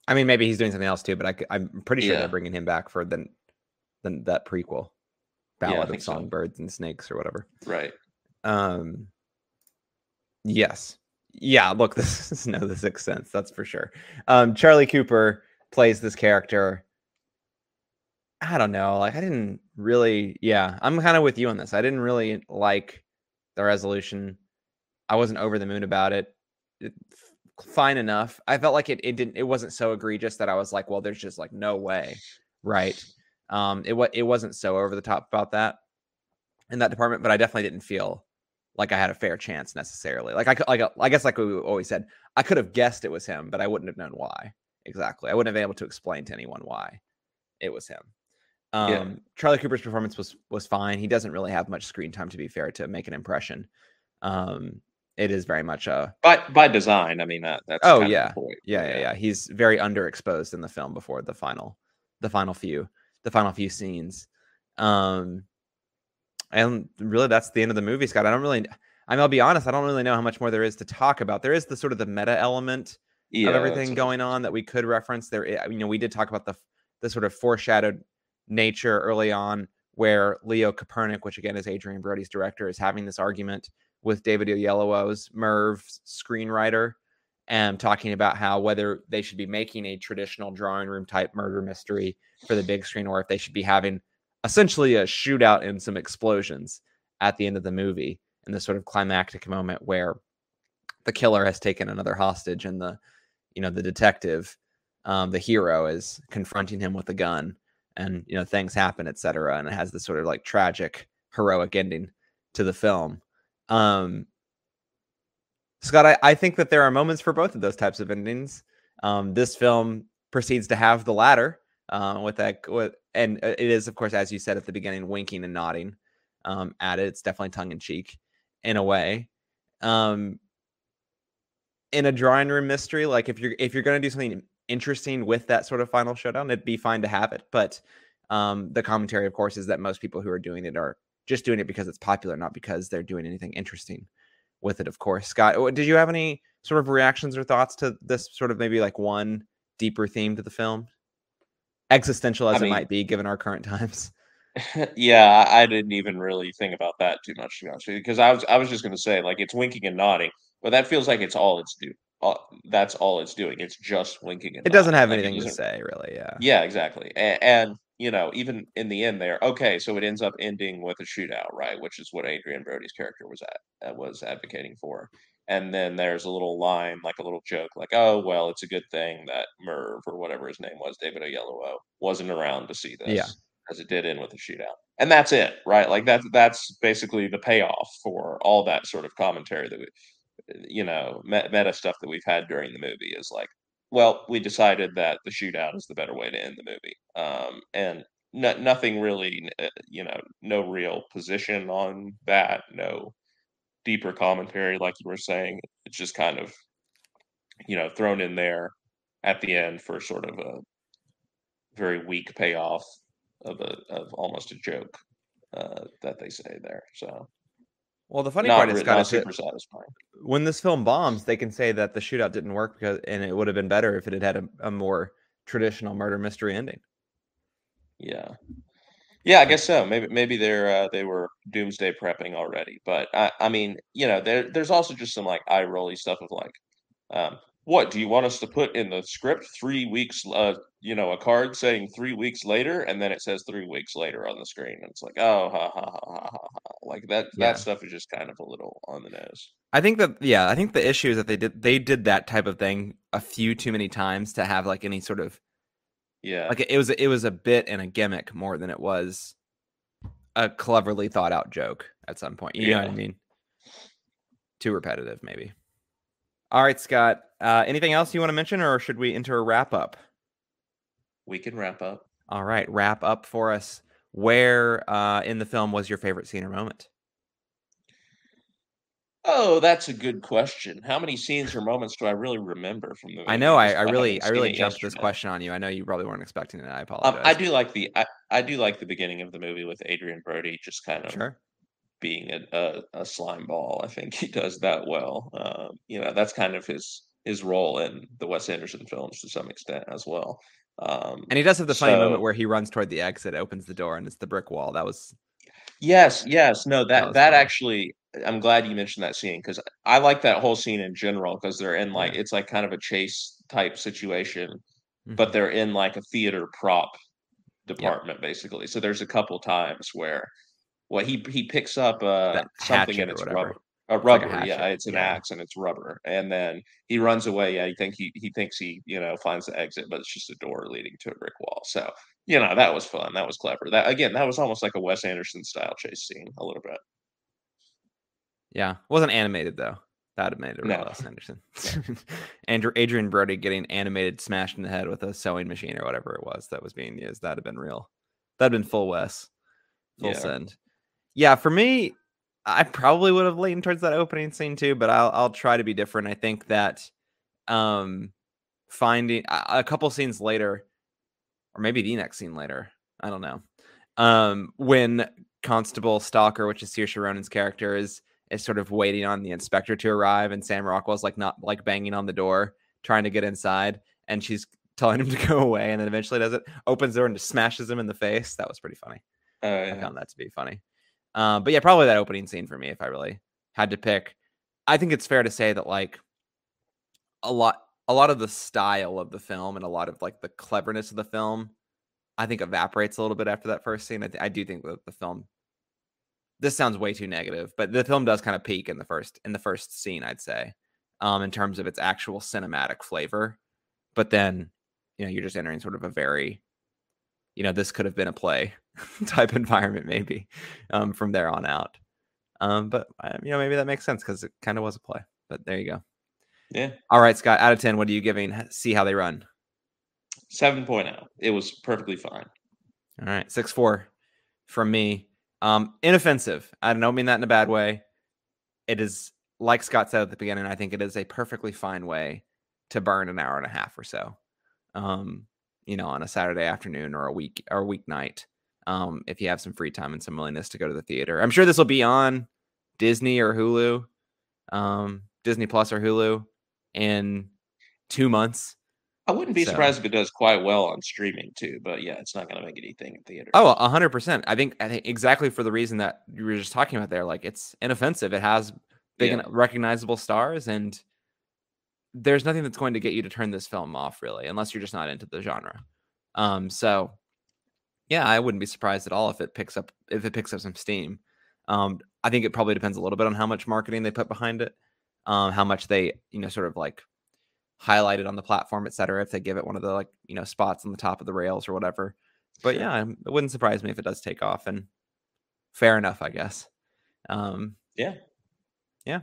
I mean, maybe he's doing something else too, but I, am pretty sure yeah. they're bringing him back for the, the that prequel, Ballad yeah, of Songbirds so. and Snakes or whatever. Right. Um. Yes. Yeah. Look, *laughs* this is no the Sixth Sense. That's for sure. Um. Charlie Cooper plays this character. I don't know. Like, I didn't really. Yeah, I'm kind of with you on this. I didn't really like the resolution. I wasn't over the moon about it. it fine enough. I felt like it it didn't it wasn't so egregious that I was like, well, there's just like no way, right? Um, it it wasn't so over the top about that in that department, but I definitely didn't feel like I had a fair chance necessarily. Like I could, like I guess like we always said, I could have guessed it was him, but I wouldn't have known why exactly. I wouldn't have been able to explain to anyone why it was him. Um, yeah. Charlie Cooper's performance was was fine. He doesn't really have much screen time to be fair to make an impression. Um, it is very much a by by design. I mean that that's oh yeah. yeah. yeah yeah He's very underexposed in the film before the final the final few the final few scenes. Um, and really that's the end of the movie, Scott. I don't really. I mean, I'll be honest. I don't really know how much more there is to talk about. There is the sort of the meta element yeah, of everything going on that we could reference. There, you know, we did talk about the the sort of foreshadowed nature early on where Leo Kopernik, which again is Adrien Brody's director, is having this argument with David Oyelowo's Merv screenwriter and talking about how whether they should be making a traditional drawing room type murder mystery for the big screen or if they should be having essentially a shootout and some explosions at the end of the movie in this sort of climactic moment where the killer has taken another hostage and the you know the detective um, the hero is confronting him with a gun and you know things happen etc and it has this sort of like tragic heroic ending to the film um scott I, I think that there are moments for both of those types of endings um this film proceeds to have the latter um with that with and uh, it is of course as you said at the beginning winking and nodding um at it it's definitely tongue-in-cheek in a way um in a drawing room mystery like if you're if you're going to do something interesting with that sort of final showdown, it'd be fine to have it. But um, the commentary, of course, is that most people who are doing it are just doing it because it's popular, not because they're doing anything interesting with it. Of course, Scott, did you have any sort of reactions or thoughts to this sort of maybe like one deeper theme to the film, existential as I mean, it might be given our current times? *laughs* yeah, I didn't even really think about that too much to be honest because I was I was just going to say like it's winking and nodding, but that feels like it's all it's do all, that's all it's doing. It's just winking. it doesn't have anything to say, really. Yeah. Yeah, exactly. And, and, you know, even in the end, there. Okay, so it ends up ending with a shootout, right? Which is what Adrien Brody's character was at uh, was advocating for. And then there's a little line, like a little joke, like, "Oh, well, it's a good thing that Merv or whatever his name was, David Oyelowo, wasn't around to see this." Yeah. As it did end with a shootout, and that's it, right? Like that's that's basically the payoff for all that sort of commentary that we, you know meta stuff that we've had during the movie is like well we decided that the shootout is the better way to end the movie um, and no, nothing really uh, you know no real position on that no deeper commentary like you were saying. It's just kind of you know thrown in there at the end for sort of a very weak payoff of a of almost a joke uh, that they say there so well, the funny not, part is kind of super satisfying. When this film bombs, they can say that the shootout didn't work because, and it would have been better if it had had a, a more traditional murder mystery ending. Yeah, yeah, I guess so. Maybe maybe they're uh, they were doomsday prepping already, but I, I mean, you know, there there's also just some like eye rolly stuff of like, um, what do you want us to put in the script? Three weeks, uh, you know, a card saying three weeks later, and then it says three weeks later on the screen, and it's like, oh, ha ha ha ha ha, ha. like that. Yeah. That stuff is just kind of a little on the nose. I think that yeah, I think the issue is that they did they did that type of thing a few too many times to have like any sort of yeah, like it was it was a bit and a gimmick more than it was a cleverly thought out joke at some point. You yeah. know what I mean? Too repetitive, maybe. All right, Scott. Uh, anything else you want to mention, or should we enter a wrap up? We can wrap up. All right, wrap up for us. Where uh, in the film was your favorite scene or moment? Oh, that's a good question. How many scenes or moments do I really remember from the movie? I know I, I really I really jumped this question on you. I know you probably weren't expecting it. I apologize. Um, I do like the I, I do like the beginning of the movie with Adrien Brody just kind of sure. Being a, a, a slime ball. I think he does that well. Um, you know, that's kind of his his role in the Wes Anderson films to some extent as well. Um, and he does have the funny so, moment where he runs toward the exit, opens the door, and it's the brick wall. That was Yes, yes. No, that that, that actually I'm glad you mentioned that scene because I like that whole scene in general because they're in like yeah. it's like kind of a chase type situation, mm-hmm. but they're in like a theater prop department yep. basically. So there's a couple times where well he he picks up uh something and it's rubber. A rubber, like a yeah, it's an yeah. axe and it's rubber, and then he runs away. Yeah, he think he he thinks he you know finds the exit, but it's just a door leading to a brick wall. So you know that was fun. That was clever. That again, that was almost like a Wes Anderson style chase scene, a little bit. Yeah, wasn't animated though. That would have made it no. Wes Anderson. *laughs* Andrew Adrien Brody getting animated, smashed in the head with a sewing machine or whatever it was that was being used. That'd have been real. That'd have been full Wes, full yeah. send. Yeah, for me, I probably would have leaned towards that opening scene too, but I'll I'll try to be different. I think that um finding a, a couple scenes later, or maybe the next scene later, I don't know. Um, when Constable Stalker, which is Saoirse Ronan's character, is is sort of waiting on the inspector to arrive, and Sam Rockwell's like not like banging on the door, trying to get inside, and she's telling him *laughs* to go away, and then eventually does it, opens the door and just smashes him in the face. That was pretty funny. Oh, yeah. I found that to be funny. Um, but yeah, probably that opening scene for me if I really had to pick. I think it's fair to say that like a lot a lot of the style of the film and a lot of like the cleverness of the film I think evaporates a little bit after that first scene. I, th- I do think that the film this sounds way too negative, but the film does kind of peak in the first in the first scene, I'd say, um, in terms of its actual cinematic flavor. But then, you know, you're just entering sort of a very, you know, this could have been a play *laughs* type environment maybe um, from there on out. Um, but uh, you know, maybe that makes sense because it kind of was a play. But there you go. Yeah. All right, Scott. Out of ten, what are you giving? See how they run. 7.0. It was perfectly fine. All right, six four from me. Um, inoffensive. I don't mean that in a bad way. It is like Scott said at the beginning. I think it is a perfectly fine way to burn an hour and a half or so. Um, you know, on a Saturday afternoon or a week or a weeknight um, if you have some free time and some willingness to go to the theater. I'm sure this will be on Disney or Hulu, um, Disney Plus or Hulu in two months. I wouldn't be so. surprised if it does quite well on streaming too, but yeah, it's not going to make anything in theater. Oh, hundred percent. I think I think exactly for the reason that you were just talking about there. Like it's inoffensive. It has big yeah. and recognizable stars, and there's nothing that's going to get you to turn this film off, really, unless you're just not into the genre. Um, so yeah, I wouldn't be surprised at all if it picks up if it picks up some steam. Um, I think it probably depends a little bit on how much marketing they put behind it, um, how much they you know sort of like highlight it on the platform, et cetera. If they give it one of the like you know spots on the top of the rails or whatever. But yeah, it wouldn't surprise me if it does take off. And fair enough, I guess. Um, yeah, yeah.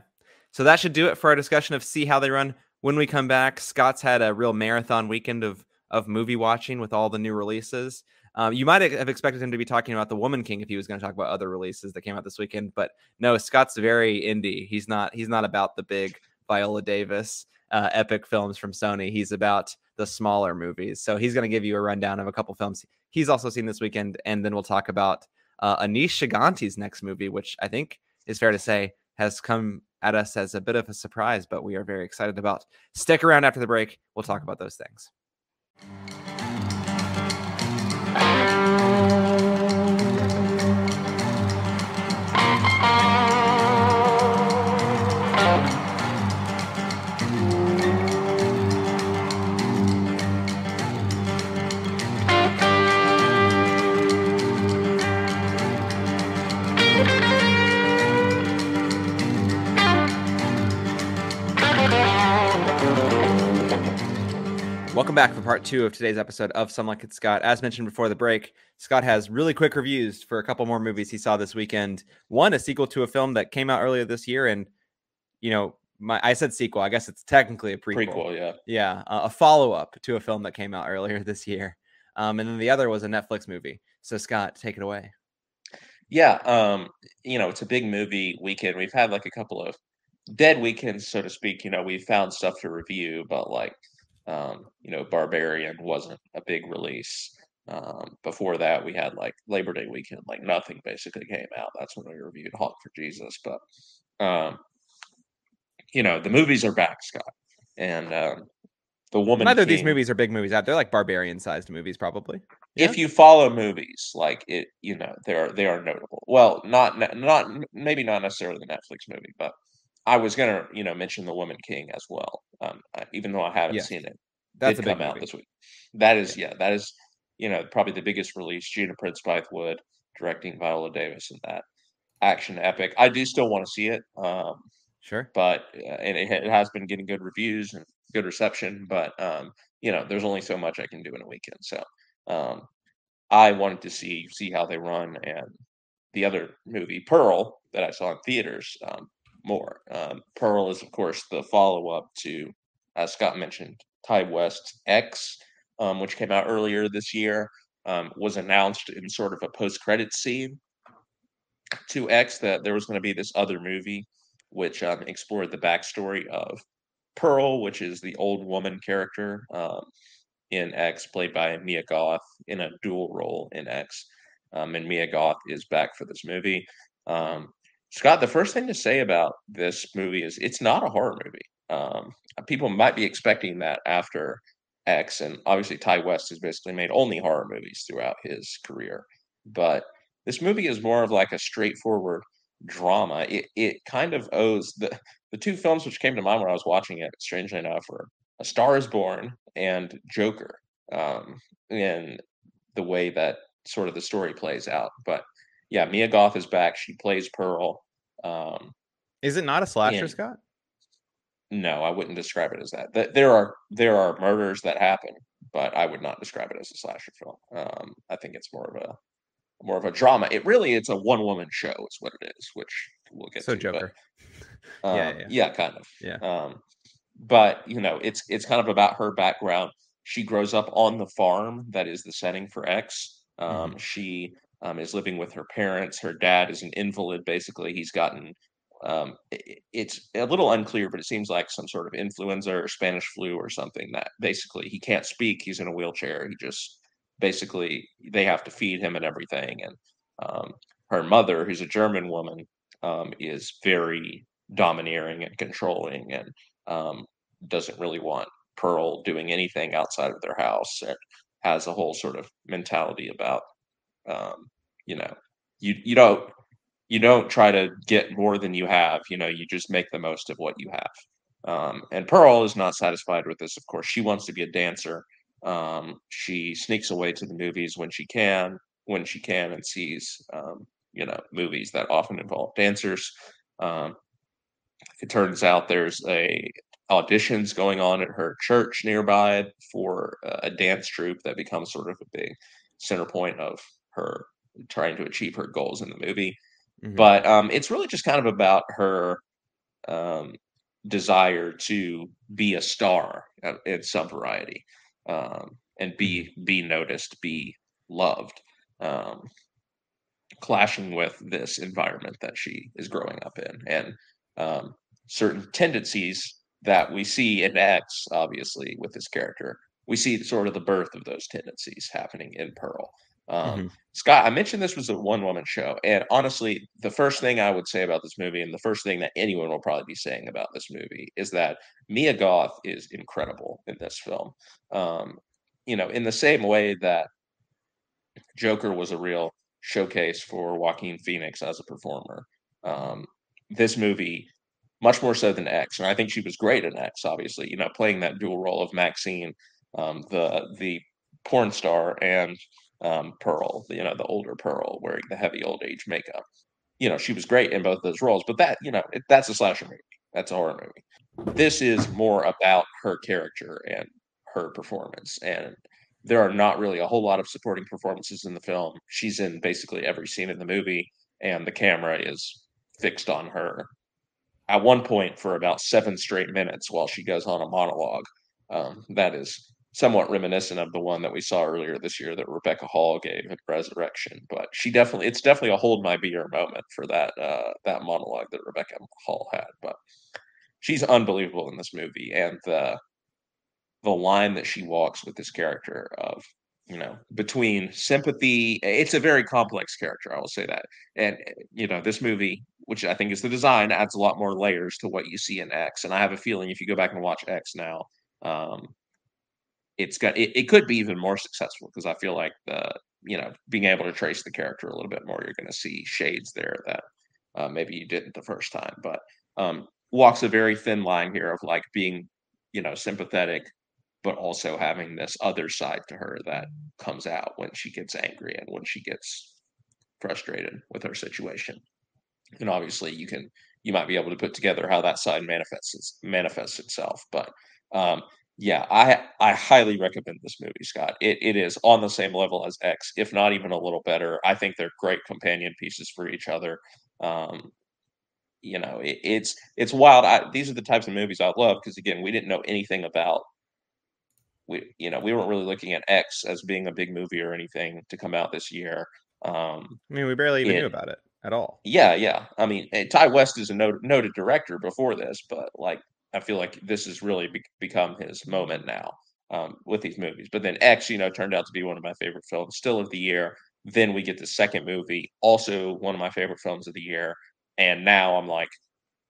So that should do it for our discussion of see how they run. When we come back, Scott's had a real marathon weekend of of movie watching with all the new releases. Um, you might have expected him to be talking about the Woman King if he was going to talk about other releases that came out this weekend, but no, Scott's very indie. He's not. He's not about the big Viola Davis uh, epic films from Sony. He's about the smaller movies. So he's going to give you a rundown of a couple films he's also seen this weekend, and then we'll talk about uh, Aneesh Chaganty's next movie, which I think is fair to say has come at us as a bit of a surprise, but we are very excited about. Stick around after the break. We'll talk about those things. Welcome back for part two of today's episode of Some Like It Scott. As mentioned before the break, Scott has really quick reviews for a couple more movies he saw this weekend. One, a sequel to a film that came out earlier this year, and you know, my I said sequel. I guess it's technically a prequel. Prequel, yeah, yeah, uh, a follow up to a film that came out earlier *laughs* this year. Um, and then the other was a Netflix movie. So Scott, take it away. Yeah, um, you know, it's a big movie weekend. We've had like a couple of dead weekends, so to speak. You know, we found stuff to review, but like, um, you know, Barbarian wasn't a big release. Um, before that, we had like Labor Day weekend, like nothing basically came out. That's when we reviewed Honk for Jesus. But, um, you know, the movies are back, Scott. And um, the woman. Neither of these movies are big movies out. They're like barbarian sized movies, probably. Yeah? If you follow movies, like it, you know, they are they are notable. Well, not not maybe not necessarily the Netflix movie, but I was gonna, you know, mention The Woman King as well. Um, even though I haven't seen it, that's did come out this week. That is, yeah. yeah, that is, you know, probably the biggest release. Gina Prince Bythewood directing Viola Davis in that action epic. I do still want to see it. Um, sure, but uh, and it, it, has been getting good reviews and good reception. But um, you know, there's only so much I can do in a weekend. So um, I wanted to see see how they run and the other movie Pearl that I saw in theaters um, more. Um, Pearl is of course the follow up to as Scott mentioned Ti West's X, um, which came out earlier this year. Um, was announced in sort of a post credit scene to X that there was going to be this other movie which um, explored the backstory of Pearl, which is the old woman character um, in X, played by Mia Goth in a dual role in X. Um, and Mia Goth is back for this movie. Um, Scott, the first thing to say about this movie is it's not a horror movie. Um, people might be expecting that after X, and obviously Ti West has basically made only horror movies throughout his career. But this movie is more of like a straightforward drama. It it kind of owes the the two films which came to mind when I was watching it, strangely enough, were A Star Is Born and Joker. Um, in the way that sort of the story plays out. But yeah, Mia Goth is back. She plays Pearl. Um, is it not a slasher, and, Scott? No, I wouldn't describe it as that. There are there are murders that happen, but I would not describe it as a slasher film. Um, I think it's more of a more of a drama. It really it's a one woman show is what it is, which we'll get so to. Joker. But, um, yeah, yeah, yeah, kind of. Yeah. Um, but you know, it's it's kind of about her background. She grows up on the farm that is the setting for X. Um, mm-hmm. She um, is living with her parents. Her dad is an invalid. Basically, he's gotten. Um, it, it's a little unclear, but it seems like some sort of influenza or Spanish flu or something. That basically he can't speak. He's in a wheelchair. He just basically they have to feed him and everything. And um, her mother, who's a German woman, um, is very domineering and controlling, and um, doesn't really want Pearl doing anything outside of their house. And has a whole sort of mentality about, um, you know, you you don't you don't try to get more than you have. You know, you just make the most of what you have. Um, and Pearl is not satisfied with this. Of course, she wants to be a dancer. Um, she sneaks away to the movies when she can, when she can, and sees um, you know movies that often involve dancers. Um, it turns out there's a auditions going on at her church nearby for a dance troupe that becomes sort of a big center point of her trying to achieve her goals in the movie. Mm-hmm. But um, it's really just kind of about her um, desire to be a star in some variety um, and be mm-hmm. be noticed, be loved, um, clashing with this environment that she is growing up in, and um, certain tendencies that we see in X, obviously, with this character. We see sort of the birth of those tendencies happening in Pearl. Um, mm-hmm. Scott, I mentioned this was a one woman show. And honestly, the first thing I would say about this movie, and the first thing that anyone will probably be saying about this movie, is that Mia Goth is incredible in this film. Um, you know, in the same way that Joker was a real showcase for Joaquin Phoenix as a performer. Um, this movie, much more so than X, and I think she was great in X. Obviously, you know, playing that dual role of Maxine, um, the the porn star, and um, Pearl, you know, the older Pearl wearing the heavy old age makeup. You know, she was great in both those roles, but that, you know, it, that's a slasher movie. That's a horror movie. This is more about her character and her performance. And there are not really a whole lot of supporting performances in the film. She's in basically every scene in the movie, and the camera is fixed on her at one point for about seven straight minutes while she goes on a monologue. Um, that is somewhat reminiscent of the one that we saw earlier this year that Rebecca Hall gave at Resurrection. But she definitely, it's definitely a hold my beer moment for that uh, that monologue that Rebecca Hall had. But she's unbelievable in this movie, and the the line that she walks with this character of you know between sympathy it's a very complex character i will say that and you know this movie which i think is the design adds a lot more layers to what you see in x and i have a feeling if you go back and watch x now um, it's got it, it could be even more successful because I feel like the you know being able to trace the character a little bit more, you're going to see shades there that uh, maybe you didn't the first time. But um, walks a very thin line here of like being you know sympathetic, but also having this other side to her that comes out when she gets angry and when she gets frustrated with her situation. And obviously, you can you might be able to put together how that side manifests manifests itself, but um, yeah, I I highly recommend this movie, Scott. It it is on the same level as X, if not even a little better. I think they're great companion pieces for each other. Um, you know, it, it's it's wild. I, these are the types of movies I love because again, we didn't know anything about. We you know we weren't really looking at X as being a big movie or anything to come out this year. Um, I mean, we barely even it, knew about it at all. Yeah, yeah. I mean, Ti West is a noted, noted director before this, but like I feel like this has really be- become his moment now um, with these movies. But then X, you know, turned out to be one of my favorite films, still of the year. Then we get the second movie, also one of my favorite films of the year. And now I'm like,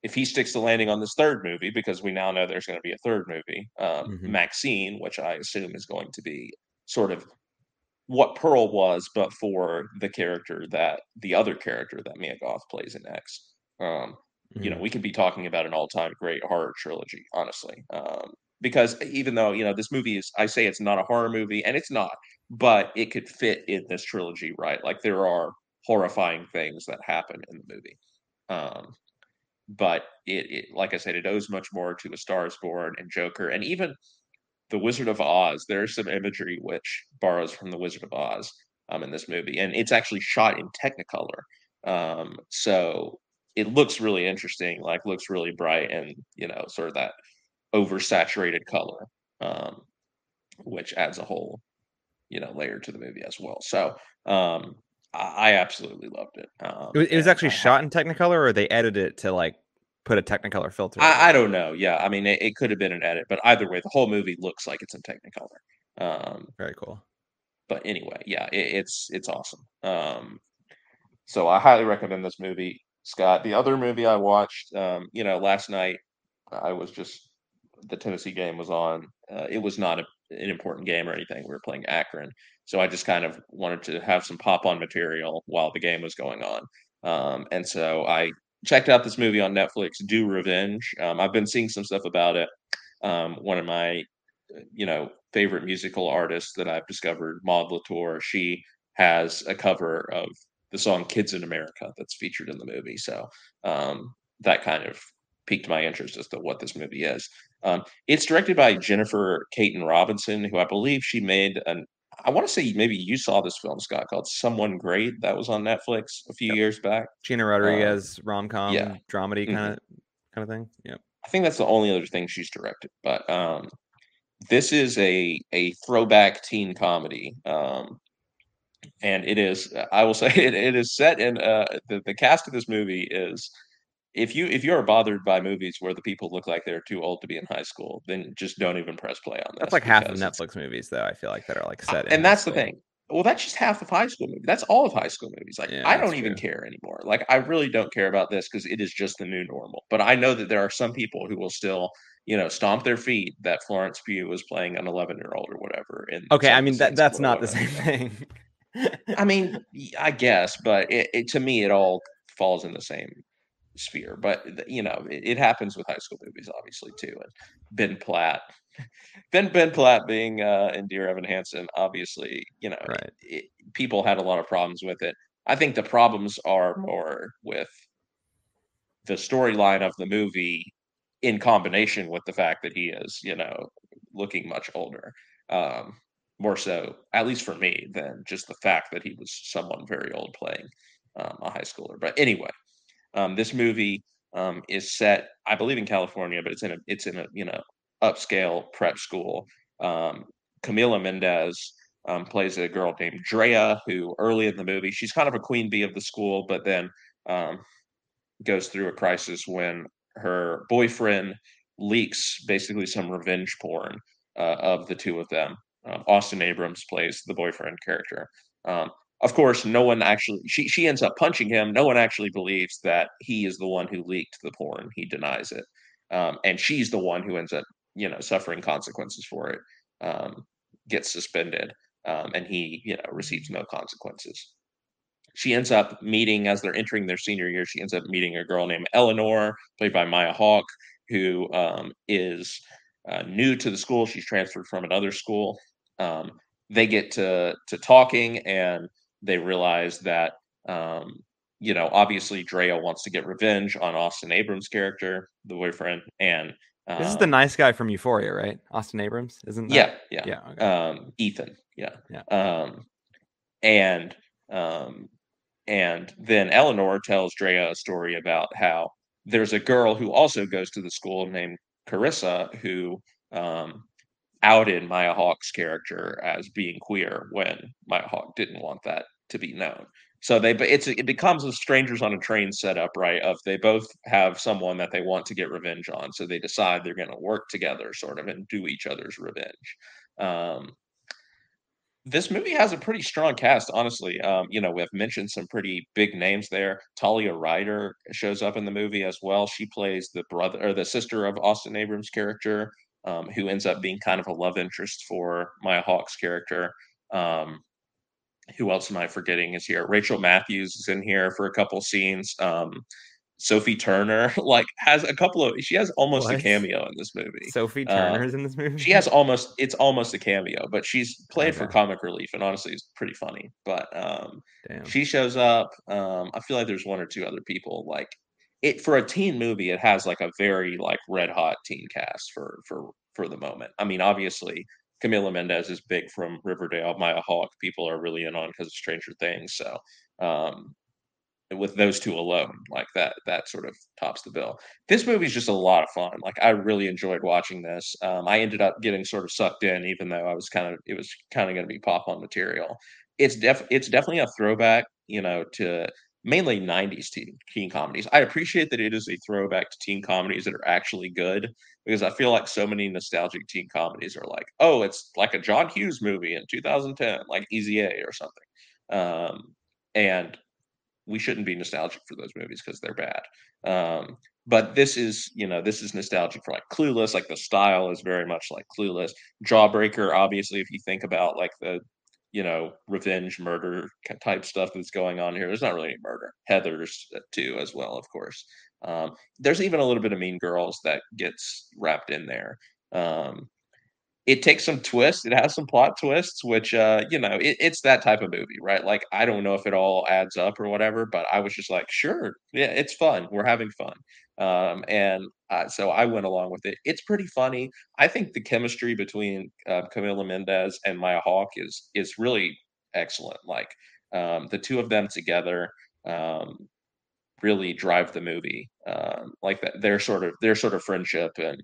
if he sticks to landing on this third movie, because we now know there's going to be a third movie, um, mm-hmm. Maxine, which I assume is going to be sort of what Pearl was, but for the character that the other character that Mia Goth plays in X. Um, Mm-hmm. You know, mm-hmm. we could be talking about an all-time great horror trilogy, honestly. Um, because even though you know this movie is, I say it's not a horror movie, and it's not, but it could fit in this trilogy, right? Like there are horrifying things that happen in the movie. Um, but it, it, like I said, it owes much more to A Star Is Born and Joker, and even The Wizard of Oz. There's some imagery which borrows from The Wizard of Oz um, in this movie, and it's actually shot in Technicolor. Um, so it looks really interesting, like looks really bright and you know, sort of that oversaturated color, um, which adds a whole you know layer to the movie as well. So um, I, I absolutely loved it. Um, it was, it was actually I, shot in Technicolor, or they edited it to like put a Technicolor filter. I, I don't know. Yeah, I mean, it, it, could have been an edit, but either way, the whole movie looks like it's in Technicolor. Um, Very cool. But anyway, yeah, it, it's it's awesome. Um, so I highly recommend this movie. Scott. The other movie I watched, um, you know, last night, I was just the Tennessee game was on. Uh, it was not a, an important game or anything. We were playing Akron, so I just kind of wanted to have some pop on material while the game was going on. Um, and so I checked out this movie on Netflix, Do Revenge. Um, I've been seeing some stuff about it. Um, one of my, you know, favorite musical artists that I've discovered, Maude Latour, she has a cover of the song "Kids in America" that's featured in the movie. So um, that kind of piqued my interest as to what this movie is. Um, it's directed by Jennifer Kaytin Robinson, who I believe she made an. I want to say maybe you saw this film, Scott, called "Someone Great" that was on Netflix a few yep. years back. Gina Rodriguez um, rom com, yeah. dramedy kind of mm-hmm. kind of thing. Yeah, I think that's the only other thing she's directed. But um, this is a a throwback teen comedy. Um, and it is i will *laughs* say it, it is set in uh the, the cast of this movie is if you if you're bothered by movies where the people look like they're too old to be in high school then just don't even press play on this that's like half of netflix movies though i feel like that are like set and that's the thing well that's just half of high school movies that's all of high school movies like yeah, i don't even true. care anymore like i really don't care about this because it is just the new normal but i know that there are some people who will still you know, stomp their feet that Florence Pugh was playing an 11 year old or whatever. In okay, I mean that that's not the same *laughs* thing. I mean, I guess, but it, it, to me, it all falls in the same sphere. But you know, it, it, happens with high school movies, obviously too. And Ben Platt, *laughs* Ben Ben Platt being uh, in Dear Evan Hansen, obviously, you know, right. people had a lot of problems with it. I think the problems are more with the storyline of the movie in combination with the fact that he is, you know, looking much older. Um, more so, at least for me, than just the fact that he was someone very old playing um, a high schooler. But anyway, um, this movie um, is set, I believe, in California, but it's in a it's in a you know upscale prep school. Um, Camila Mendes um, plays a girl named Drea, who early in the movie she's kind of a queen bee of the school, but then um, goes through a crisis when her boyfriend leaks basically some revenge porn uh, of the two of them. Uh, Austin Abrams plays the boyfriend character. Um, of course, no one actually she she ends up punching him. No one actually believes that he is the one who leaked the porn. He denies it, um, and she's the one who ends up you know suffering consequences for it. Um, gets suspended, um, and he you know receives no consequences. She ends up meeting as they're entering their senior year. She ends up meeting a girl named Eleanor, played by Maya Hawke, who um, is uh, new to the school. She's transferred from another school. Um, they get to to talking, and they realize that um, you know obviously Drea wants to get revenge on Austin Abrams' character, the boyfriend, and this is the um nice guy from Euphoria, right? Austin Abrams, isn't that? Yeah, yeah, yeah. Okay. Um, Ethan, yeah, yeah. Um, and um, and then Eleanor tells Drea a story about how there's a girl who also goes to the school named Carissa who um, outed Maya Hawke's character as being queer when Maya Hawke didn't want that to be known. So they, it's it becomes a strangers on a train setup, right? Of they both have someone that they want to get revenge on, so they decide they're going to work together, sort of, and do each other's revenge. Um, this movie has a pretty strong cast, honestly. Um, you know, we've mentioned some pretty big names there. Talia Ryder shows up in the movie as well. She plays the brother or the sister of Austin Abrams' character, um, who ends up being kind of a love interest for Maya Hawke's character. Um, who else am I forgetting is here? Rachel Matthews is in here for a couple scenes. Um, Sophie Turner *laughs* like has a couple of she has almost what? a cameo in this movie. Sophie Turner uh, is in this movie. She has almost it's almost a cameo, but she's played okay. for comic relief and honestly it's pretty funny. But um Damn. she shows up. Um I feel like there's one or two other people like it for a teen movie it has like a very like red hot teen cast for for for the moment. I mean obviously Camila Mendes is big from Riverdale. Maya Hawke people are really in on because of Stranger Things. So um with those two alone like that that sort of tops the bill this movie is just a lot of fun like i really enjoyed watching this um, i ended up getting sort of sucked in even though i was kind of it was kind of going to be pop on material it's def it's definitely a throwback you know to mainly 90s teen, teen comedies i appreciate that it is a throwback to teen comedies that are actually good because i feel like so many nostalgic teen comedies are like oh it's like a john hughes movie in 2010 like easy a or something um, and we shouldn't be nostalgic for those movies because they're bad. Um, but this is, you know, this is nostalgic for like Clueless. Like the style is very much like Clueless. Jawbreaker, obviously, if you think about like the, you know, revenge murder type stuff that's going on here, there's not really any murder. Heather's uh, too, as well, of course. Um, there's even a little bit of Mean Girls that gets wrapped in there. Um, it takes some twists. It has some plot twists, which uh, you know, it, it's that type of movie, right? Like I don't know if it all adds up or whatever, but I was just like, sure, yeah, it's fun. We're having fun. Um, and uh, so I went along with it. It's pretty funny. I think the chemistry between uh, Camila Mendes and Maya Hawke is is really excellent. Like um, the two of them together um, really drive the movie. Um, like that, their sort of their sort of friendship and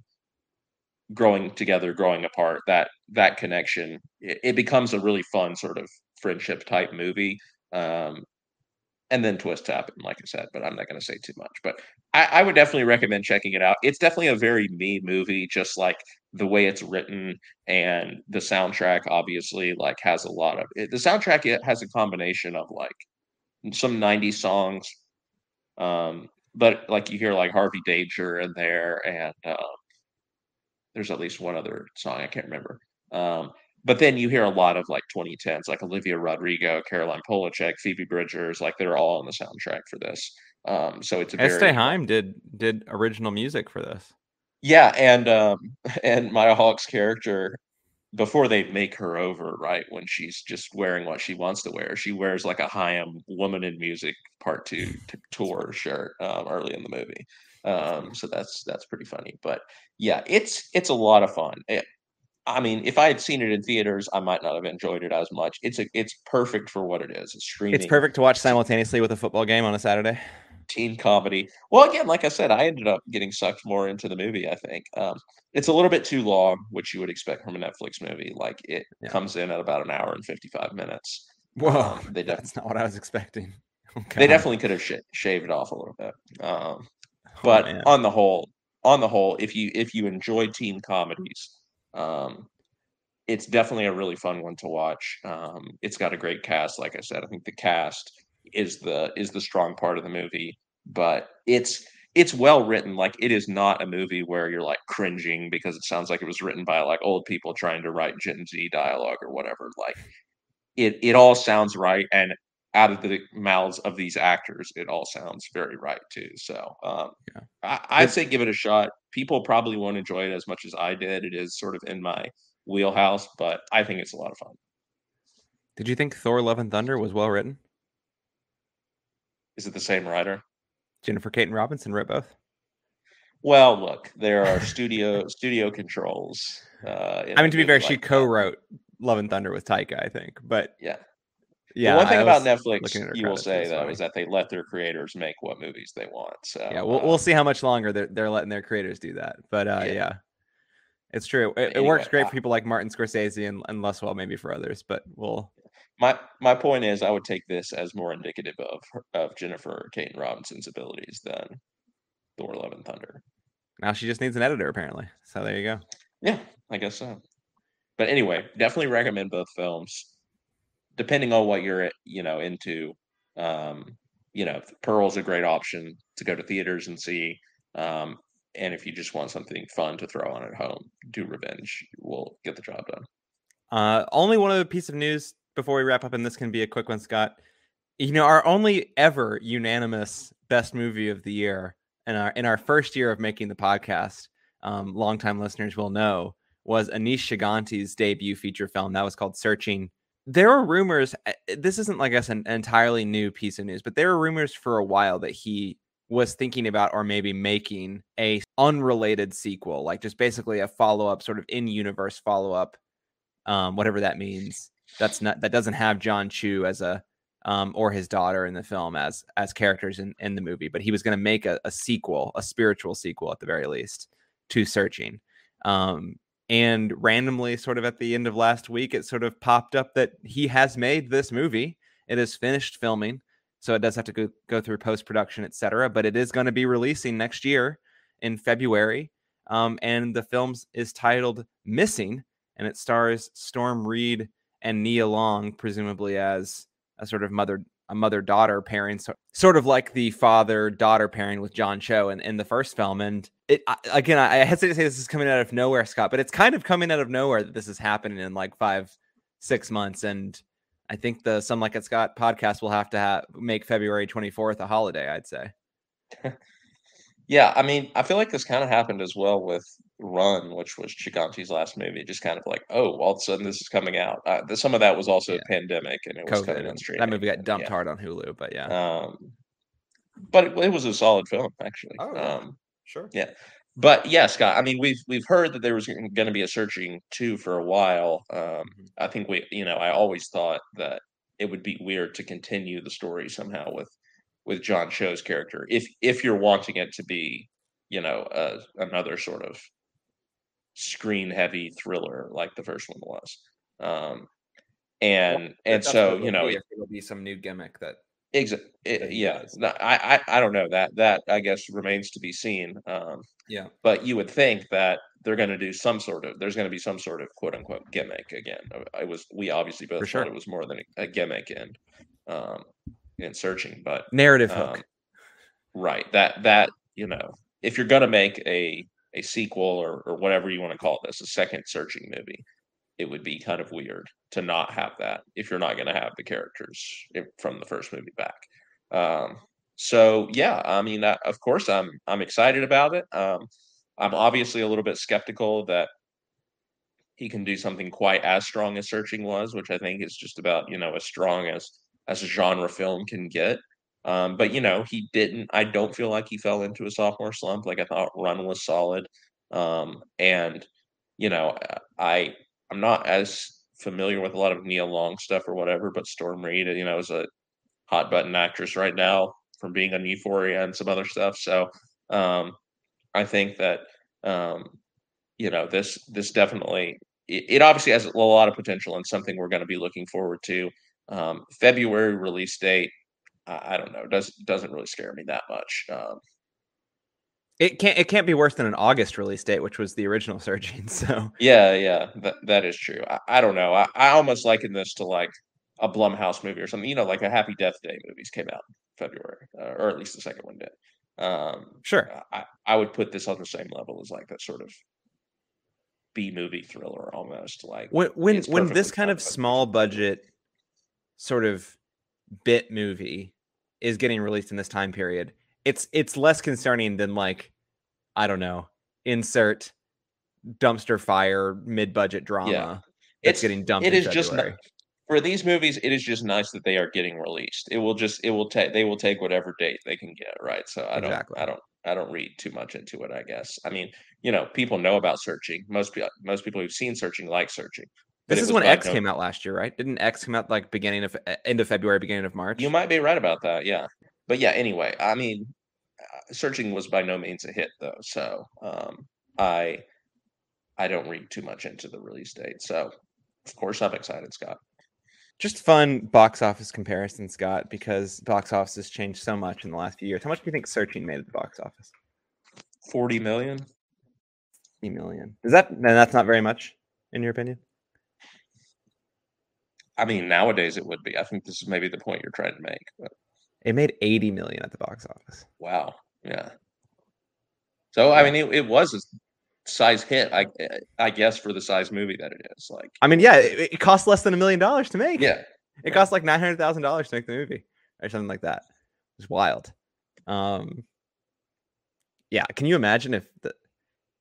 growing together, growing apart, that that connection, it, it becomes a really fun sort of friendship type movie. Um, and then twists happen, like I said, but I'm not going to say too much. But I, I, would definitely recommend checking it out. It's definitely a very me movie, just like the way it's written and the soundtrack. Obviously, like has a lot of it, the soundtrack. It has a combination of like some '90s songs, um, but like you hear like Harvey Danger in there, and um, there's at least one other song I can't remember. Um, but then you hear a lot of like 2010s, like Olivia Rodrigo, Caroline Polachek, Phoebe Bridgers, like they're all on the soundtrack for this. Um, so it's a Este very, Haim did did original music for this. Yeah, and um, *laughs* and Maya Hawke's character before they make her over, right when she's just wearing what she wants to wear, she wears like a Haim Woman in Music Part Two *laughs* t- tour shirt um, early in the movie. Um, so that's that's pretty funny. But yeah, it's it's a lot of fun. It, eh, I mean, if I had seen it in theaters, I might not have enjoyed it as much. It's a it's perfect for what it is. It's streaming. It's perfect to watch simultaneously with a football game on a Saturday. teen comedy. Well, again, like I said, I ended up getting sucked more into the movie. I think um, it's a little bit too long, which you would expect from a Netflix movie. Like it yeah. comes in at about an hour and fifty-five minutes. Whoa, um, *laughs* they def- that's not what I was expecting. Okay. They definitely could have sh- shaved it off a little bit. Um, oh, but oh, on the whole, on the whole, if you if you enjoy teen comedies, um, it's definitely a really fun one to watch. Um, it's got a great cast, like I said. I think the cast is the is the strong part of the movie, but it's it's well written. Like it is not a movie where you're like cringing because it sounds like it was written by like old people trying to write Gen Z dialogue or whatever. Like it it all sounds right, and out of the mouths of these actors, it all sounds very right too. So um, yeah. I, I'd say give it a shot. People probably won't enjoy it as much as I did. It is sort of in my wheelhouse, but I think it's a lot of fun. Did you think Thor: Love and Thunder was well written? Is it the same writer? Jennifer Kaytin Robinson wrote both. Well, look, there are *laughs* studio studio controls. Uh, I mean, to be fair, like she co-wrote Love and Thunder with Taika, I think. But yeah, yeah. The one thing about Netflix, you will say though, funny. is that they let their creators make what movies they want. So yeah, we'll, we'll see how much longer they're they're letting their creators do that. But uh, yeah. yeah. It's true. It, anyway, it works great for people like Martin Scorsese and, and less well maybe for others, but we'll. My my point is, I would take this as more indicative of of Jennifer Kaytin Robinson's abilities than Thor: Love and Thunder. Now she just needs an editor, apparently. So there you go. Yeah, I guess so. But anyway, definitely recommend both films. Depending on what you're you know into, um, you know, Pearl's a great option to go to theaters and see. Um, and if you just want something fun to throw on at home, do Revenge. We'll get the job done. Uh, only one other piece of news before we wrap up, and this can be a quick one, Scott. You know, our only ever unanimous best movie of the year, in our in our first year of making the podcast, um, longtime listeners will know, was Aneesh Chaganty's debut feature film. That was called Searching. There are rumors. Eh, this isn't, like I an entirely new piece of news, but there were rumors for a while that he was thinking about or maybe making a unrelated sequel, like just basically a follow up, sort of in universe follow up, um, whatever that means. That's not that doesn't have John Cho as a um, or his daughter in the film as as characters in, in the movie, but he was going to make a, a, sequel, a spiritual sequel at the very least, to Searching. Um, and randomly, sort of at the end of last week, it sort of popped up that he has made this movie. It is finished filming so it does have to go, go through post production, etc. But it is going to be releasing next year in February. Um, and the film is titled Missing, and it stars Storm Reid and Nia Long, presumably as a sort of mother a mother daughter pairing, so, sort of like the father daughter pairing with John Cho in, in the first film. And it I, again, I, hesitate to say this is coming out of nowhere, Scott, but it's kind of coming out of nowhere that this is happening in like five, six months. And I think the Some Like It Scott podcast will have to have, make February 24th a holiday, I'd say. *laughs* yeah, I mean, I feel like this kind of happened as well with Run, which was Chaganty's last movie. Just kind of like, oh, all of a sudden this is coming out. Uh, some of that was also yeah. a pandemic, and it was COVID coming on streaming. That movie got dumped yeah. hard on Hulu, but yeah. Um, but it, it, was a solid film, actually. Oh, um, sure. Yeah, but yeah, Scott. I mean, we've we've heard that there was going to be a searching two for a while. Um, mm-hmm. I think we, you know, I always thought that it would be weird to continue the story somehow with with John Cho's character if if you're wanting it to be, you know, uh, another sort of screen heavy thriller like the first one was. Um, and well, and so you know, it'll be some new gimmick that Exactly. Yeah. I, I I don't know that that I guess remains to be seen. Um, yeah. But you would think that they're going to do some sort of there's going to be some sort of quote unquote gimmick again. I uh, was we obviously both sure. thought it was more than a, gimmick in um in searching, but narrative hook. Um, right. That that you know if you're going to make a a sequel or or whatever you want to call this a second searching movie it would be kind of weird to not have that if you're not going to have the characters from the first movie back. Um, so yeah, I mean, uh, of course, I'm I'm excited about it. Um, I'm obviously a little bit skeptical that he can do something quite as strong as Searching was, which I think is just about you know as strong as as a genre film can get. Um, but you know, he didn't. I don't feel like he fell into a sophomore slump. Like I thought, Run was solid, um, and you know, I I'm not as familiar with a lot of Nia Long stuff or whatever, but Storm Reid, you know, is a hot button actress right now from being on Euphoria and some other stuff. So um, I think that um, you know this this definitely it, it, obviously has a lot of potential and something we're going to be looking forward to. Um, February release date, I, I, don't know, does doesn't really scare me that much. Um, it can't it can't be worse than an August release date, which was the original *laughs* Searching. So yeah, yeah, that that is true. I, I don't know. I, I almost liken this to like a Blumhouse movie or something. You know, like a Happy Death Day movies came out in February, uh, or at least the second one did. Um, sure, I, I would put this on the same level as like that sort of B movie thriller almost. Like when when when this kind of small budget sort of bit movie is getting released in this time period it's it's less concerning than like I don't know, insert dumpster fire mid budget drama yeah. it's getting dumped. It is just for these movies. It is just nice that they are getting released. It will just it will take they will take whatever date they can get. Right. So I don't I don't I don't read too much into it. I guess. I mean, you know, people know about searching. Most people most people who've seen searching like searching. This is when X came out last year, right? Didn't X come out like beginning of end of February, beginning of March? You might be right about that. Yeah but yeah, anyway, I mean, uh, searching was by no means a hit though, so um, I I don't read too much into the release date. So of course I'm excited, Scott. Just fun box office comparison, Scott, because box office has changed so much in the last few years. How much do you think searching made at the box office? Forty million. Forty million. Is that and that's not very much in your opinion? I mean, nowadays it would be. I think this is maybe the point you're trying to make. But. It made 80 million at the box office. Wow. Yeah. So I mean, it, it was a size hit, I I guess, for the size movie that it is. Like, I mean, yeah, it, it cost less than a million dollars to make. Yeah. It yeah. cost like nine hundred thousand dollars to make the movie or something like that. It's wild. Um. Yeah. Can you imagine if the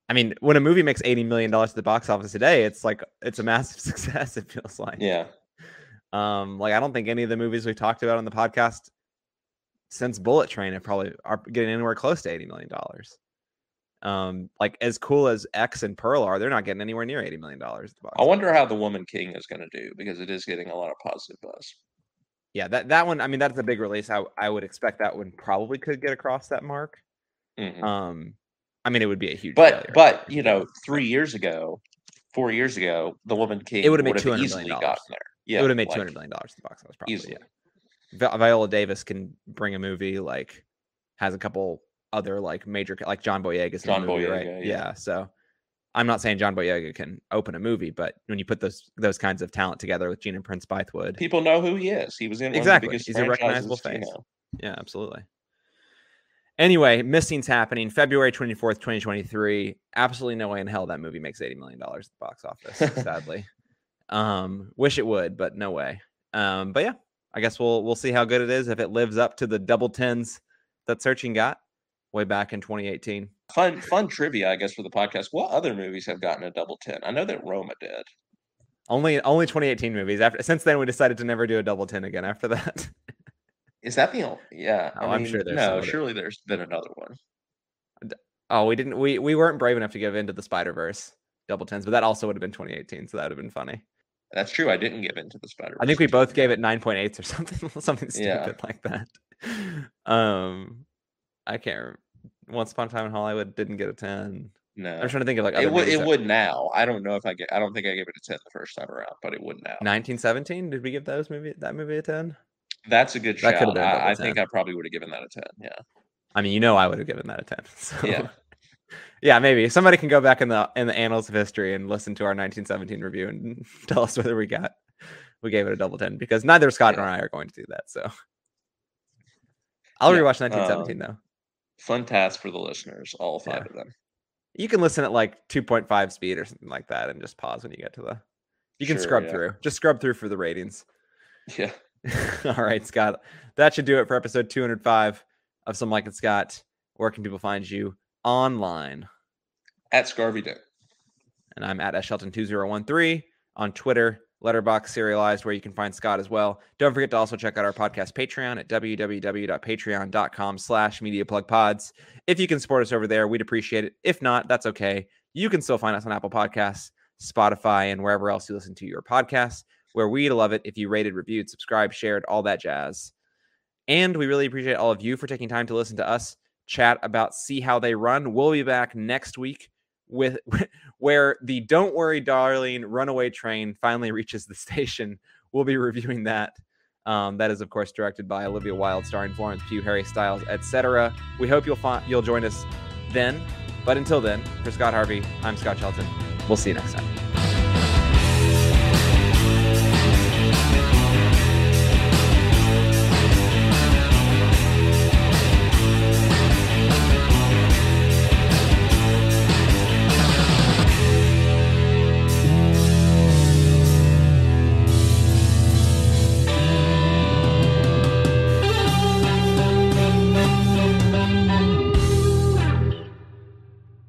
I mean, when a movie makes eighty million dollars at the box office today, it's like it's a massive *laughs* success. It feels like. Yeah. Um, like I don't think any of the movies we talked about on the podcast since Bullet Train have probably are getting anywhere close to eighty million dollars. Um, like as cool as X and Pearl are, they're not getting anywhere near eighty million dollars. I wonder how the Woman King is going to do because it is getting a lot of positive buzz. Yeah, that that one. I mean, that's a big release. I I would expect that one probably could get across that mark. Mm-hmm. Um, I mean, it would be a huge. But failure. but you know, three years ago, four years ago, the Woman King it would have made two hundred million dollars there. Yeah, it would have made like, two hundred million dollars in the box office probably. Easily. Yeah. Viola Davis can bring a movie like has a couple other like major like John Boyega is John movie, Boyega, right? Yeah. yeah. So I'm not saying John Boyega can open a movie, but when you put those those kinds of talent together with Gina Prince Bythewood, people know who he is. He was in exactly. He's a recognizable face. You know. Yeah, absolutely. Anyway, missing's happening February 24th, 2023. Absolutely no way in hell that movie makes $80 million at the box office, *laughs* sadly. Um, wish it would, but no way. Um, but yeah, I guess we'll we'll see how good it is if it lives up to the double tens that searching got way back in 2018. Fun fun trivia, I guess, for the podcast. What other movies have gotten a double ten? I know that Roma did. Only only 2018 movies. After since then, we decided to never do a double ten again. After that, *laughs* is that the only? Yeah, oh, I am sure there's no. Surely there's been another one. Oh, we didn't. We we weren't brave enough to give into the Spider Verse double tens, but that also would have been 2018, so that would have been funny. That's true. I didn't give in to the Spider. I think we both gave it nine point eight or *laughs* something, *laughs* something stupid yeah. like that. Um, I can't. Remember. Once upon a time in Hollywood didn't get a ten. No, I'm trying to think of like it would. It that... would now. I don't know if I get. I don't think I gave it a ten the first time around, but it would now. 1917. Did we give those movie that movie a ten? That's a good that shout. I, I think I probably would have given that a ten. Yeah. I mean, you know, I would have given that a ten. *laughs* So. Yeah. Yeah, maybe somebody can go back in the in the annals of history and listen to our 1917 review and *laughs* tell us whether we got we gave it a double ten because neither Scott yeah. nor I are going to do that. So I'll yeah. rewatch 1917 um, though. Fun task for the listeners, all five yeah. of them. You can listen at like 2.5 speed or something like that and just pause when you get to the. You can sure, scrub through. Just scrub through for the ratings. *laughs* Yeah. all right, Scott. That should do it for episode 205 of Some Like It Scott. Where can people find you online? At Scarvy Dick. And I'm at Shelton2013 on Twitter Letterboxd Serializd where you can find Scott as well. Don't forget to also check out our podcast Patreon at www.patreon.com slash mediaplugpods. If you can support us over there, we'd appreciate it. If not, that's okay. You can still find us on Apple Podcasts, Spotify, and wherever else you listen to your podcasts, where we'd love it if you rated, reviewed, subscribed, shared, all that jazz. And we really appreciate all of you for taking time to listen to us chat about See How They Run. We'll be back next week with *laughs* where the Don't Worry Darling Runaway Train finally reaches the *laughs* station. We'll be reviewing that. Um, that is, of course, directed by Olivia Wilde, starring Florence Pugh, Harry Styles, etc. We hope you'll find you'll join us then. But until then, for Scott Harvey, I'm Scott Shelton. We'll see you next time.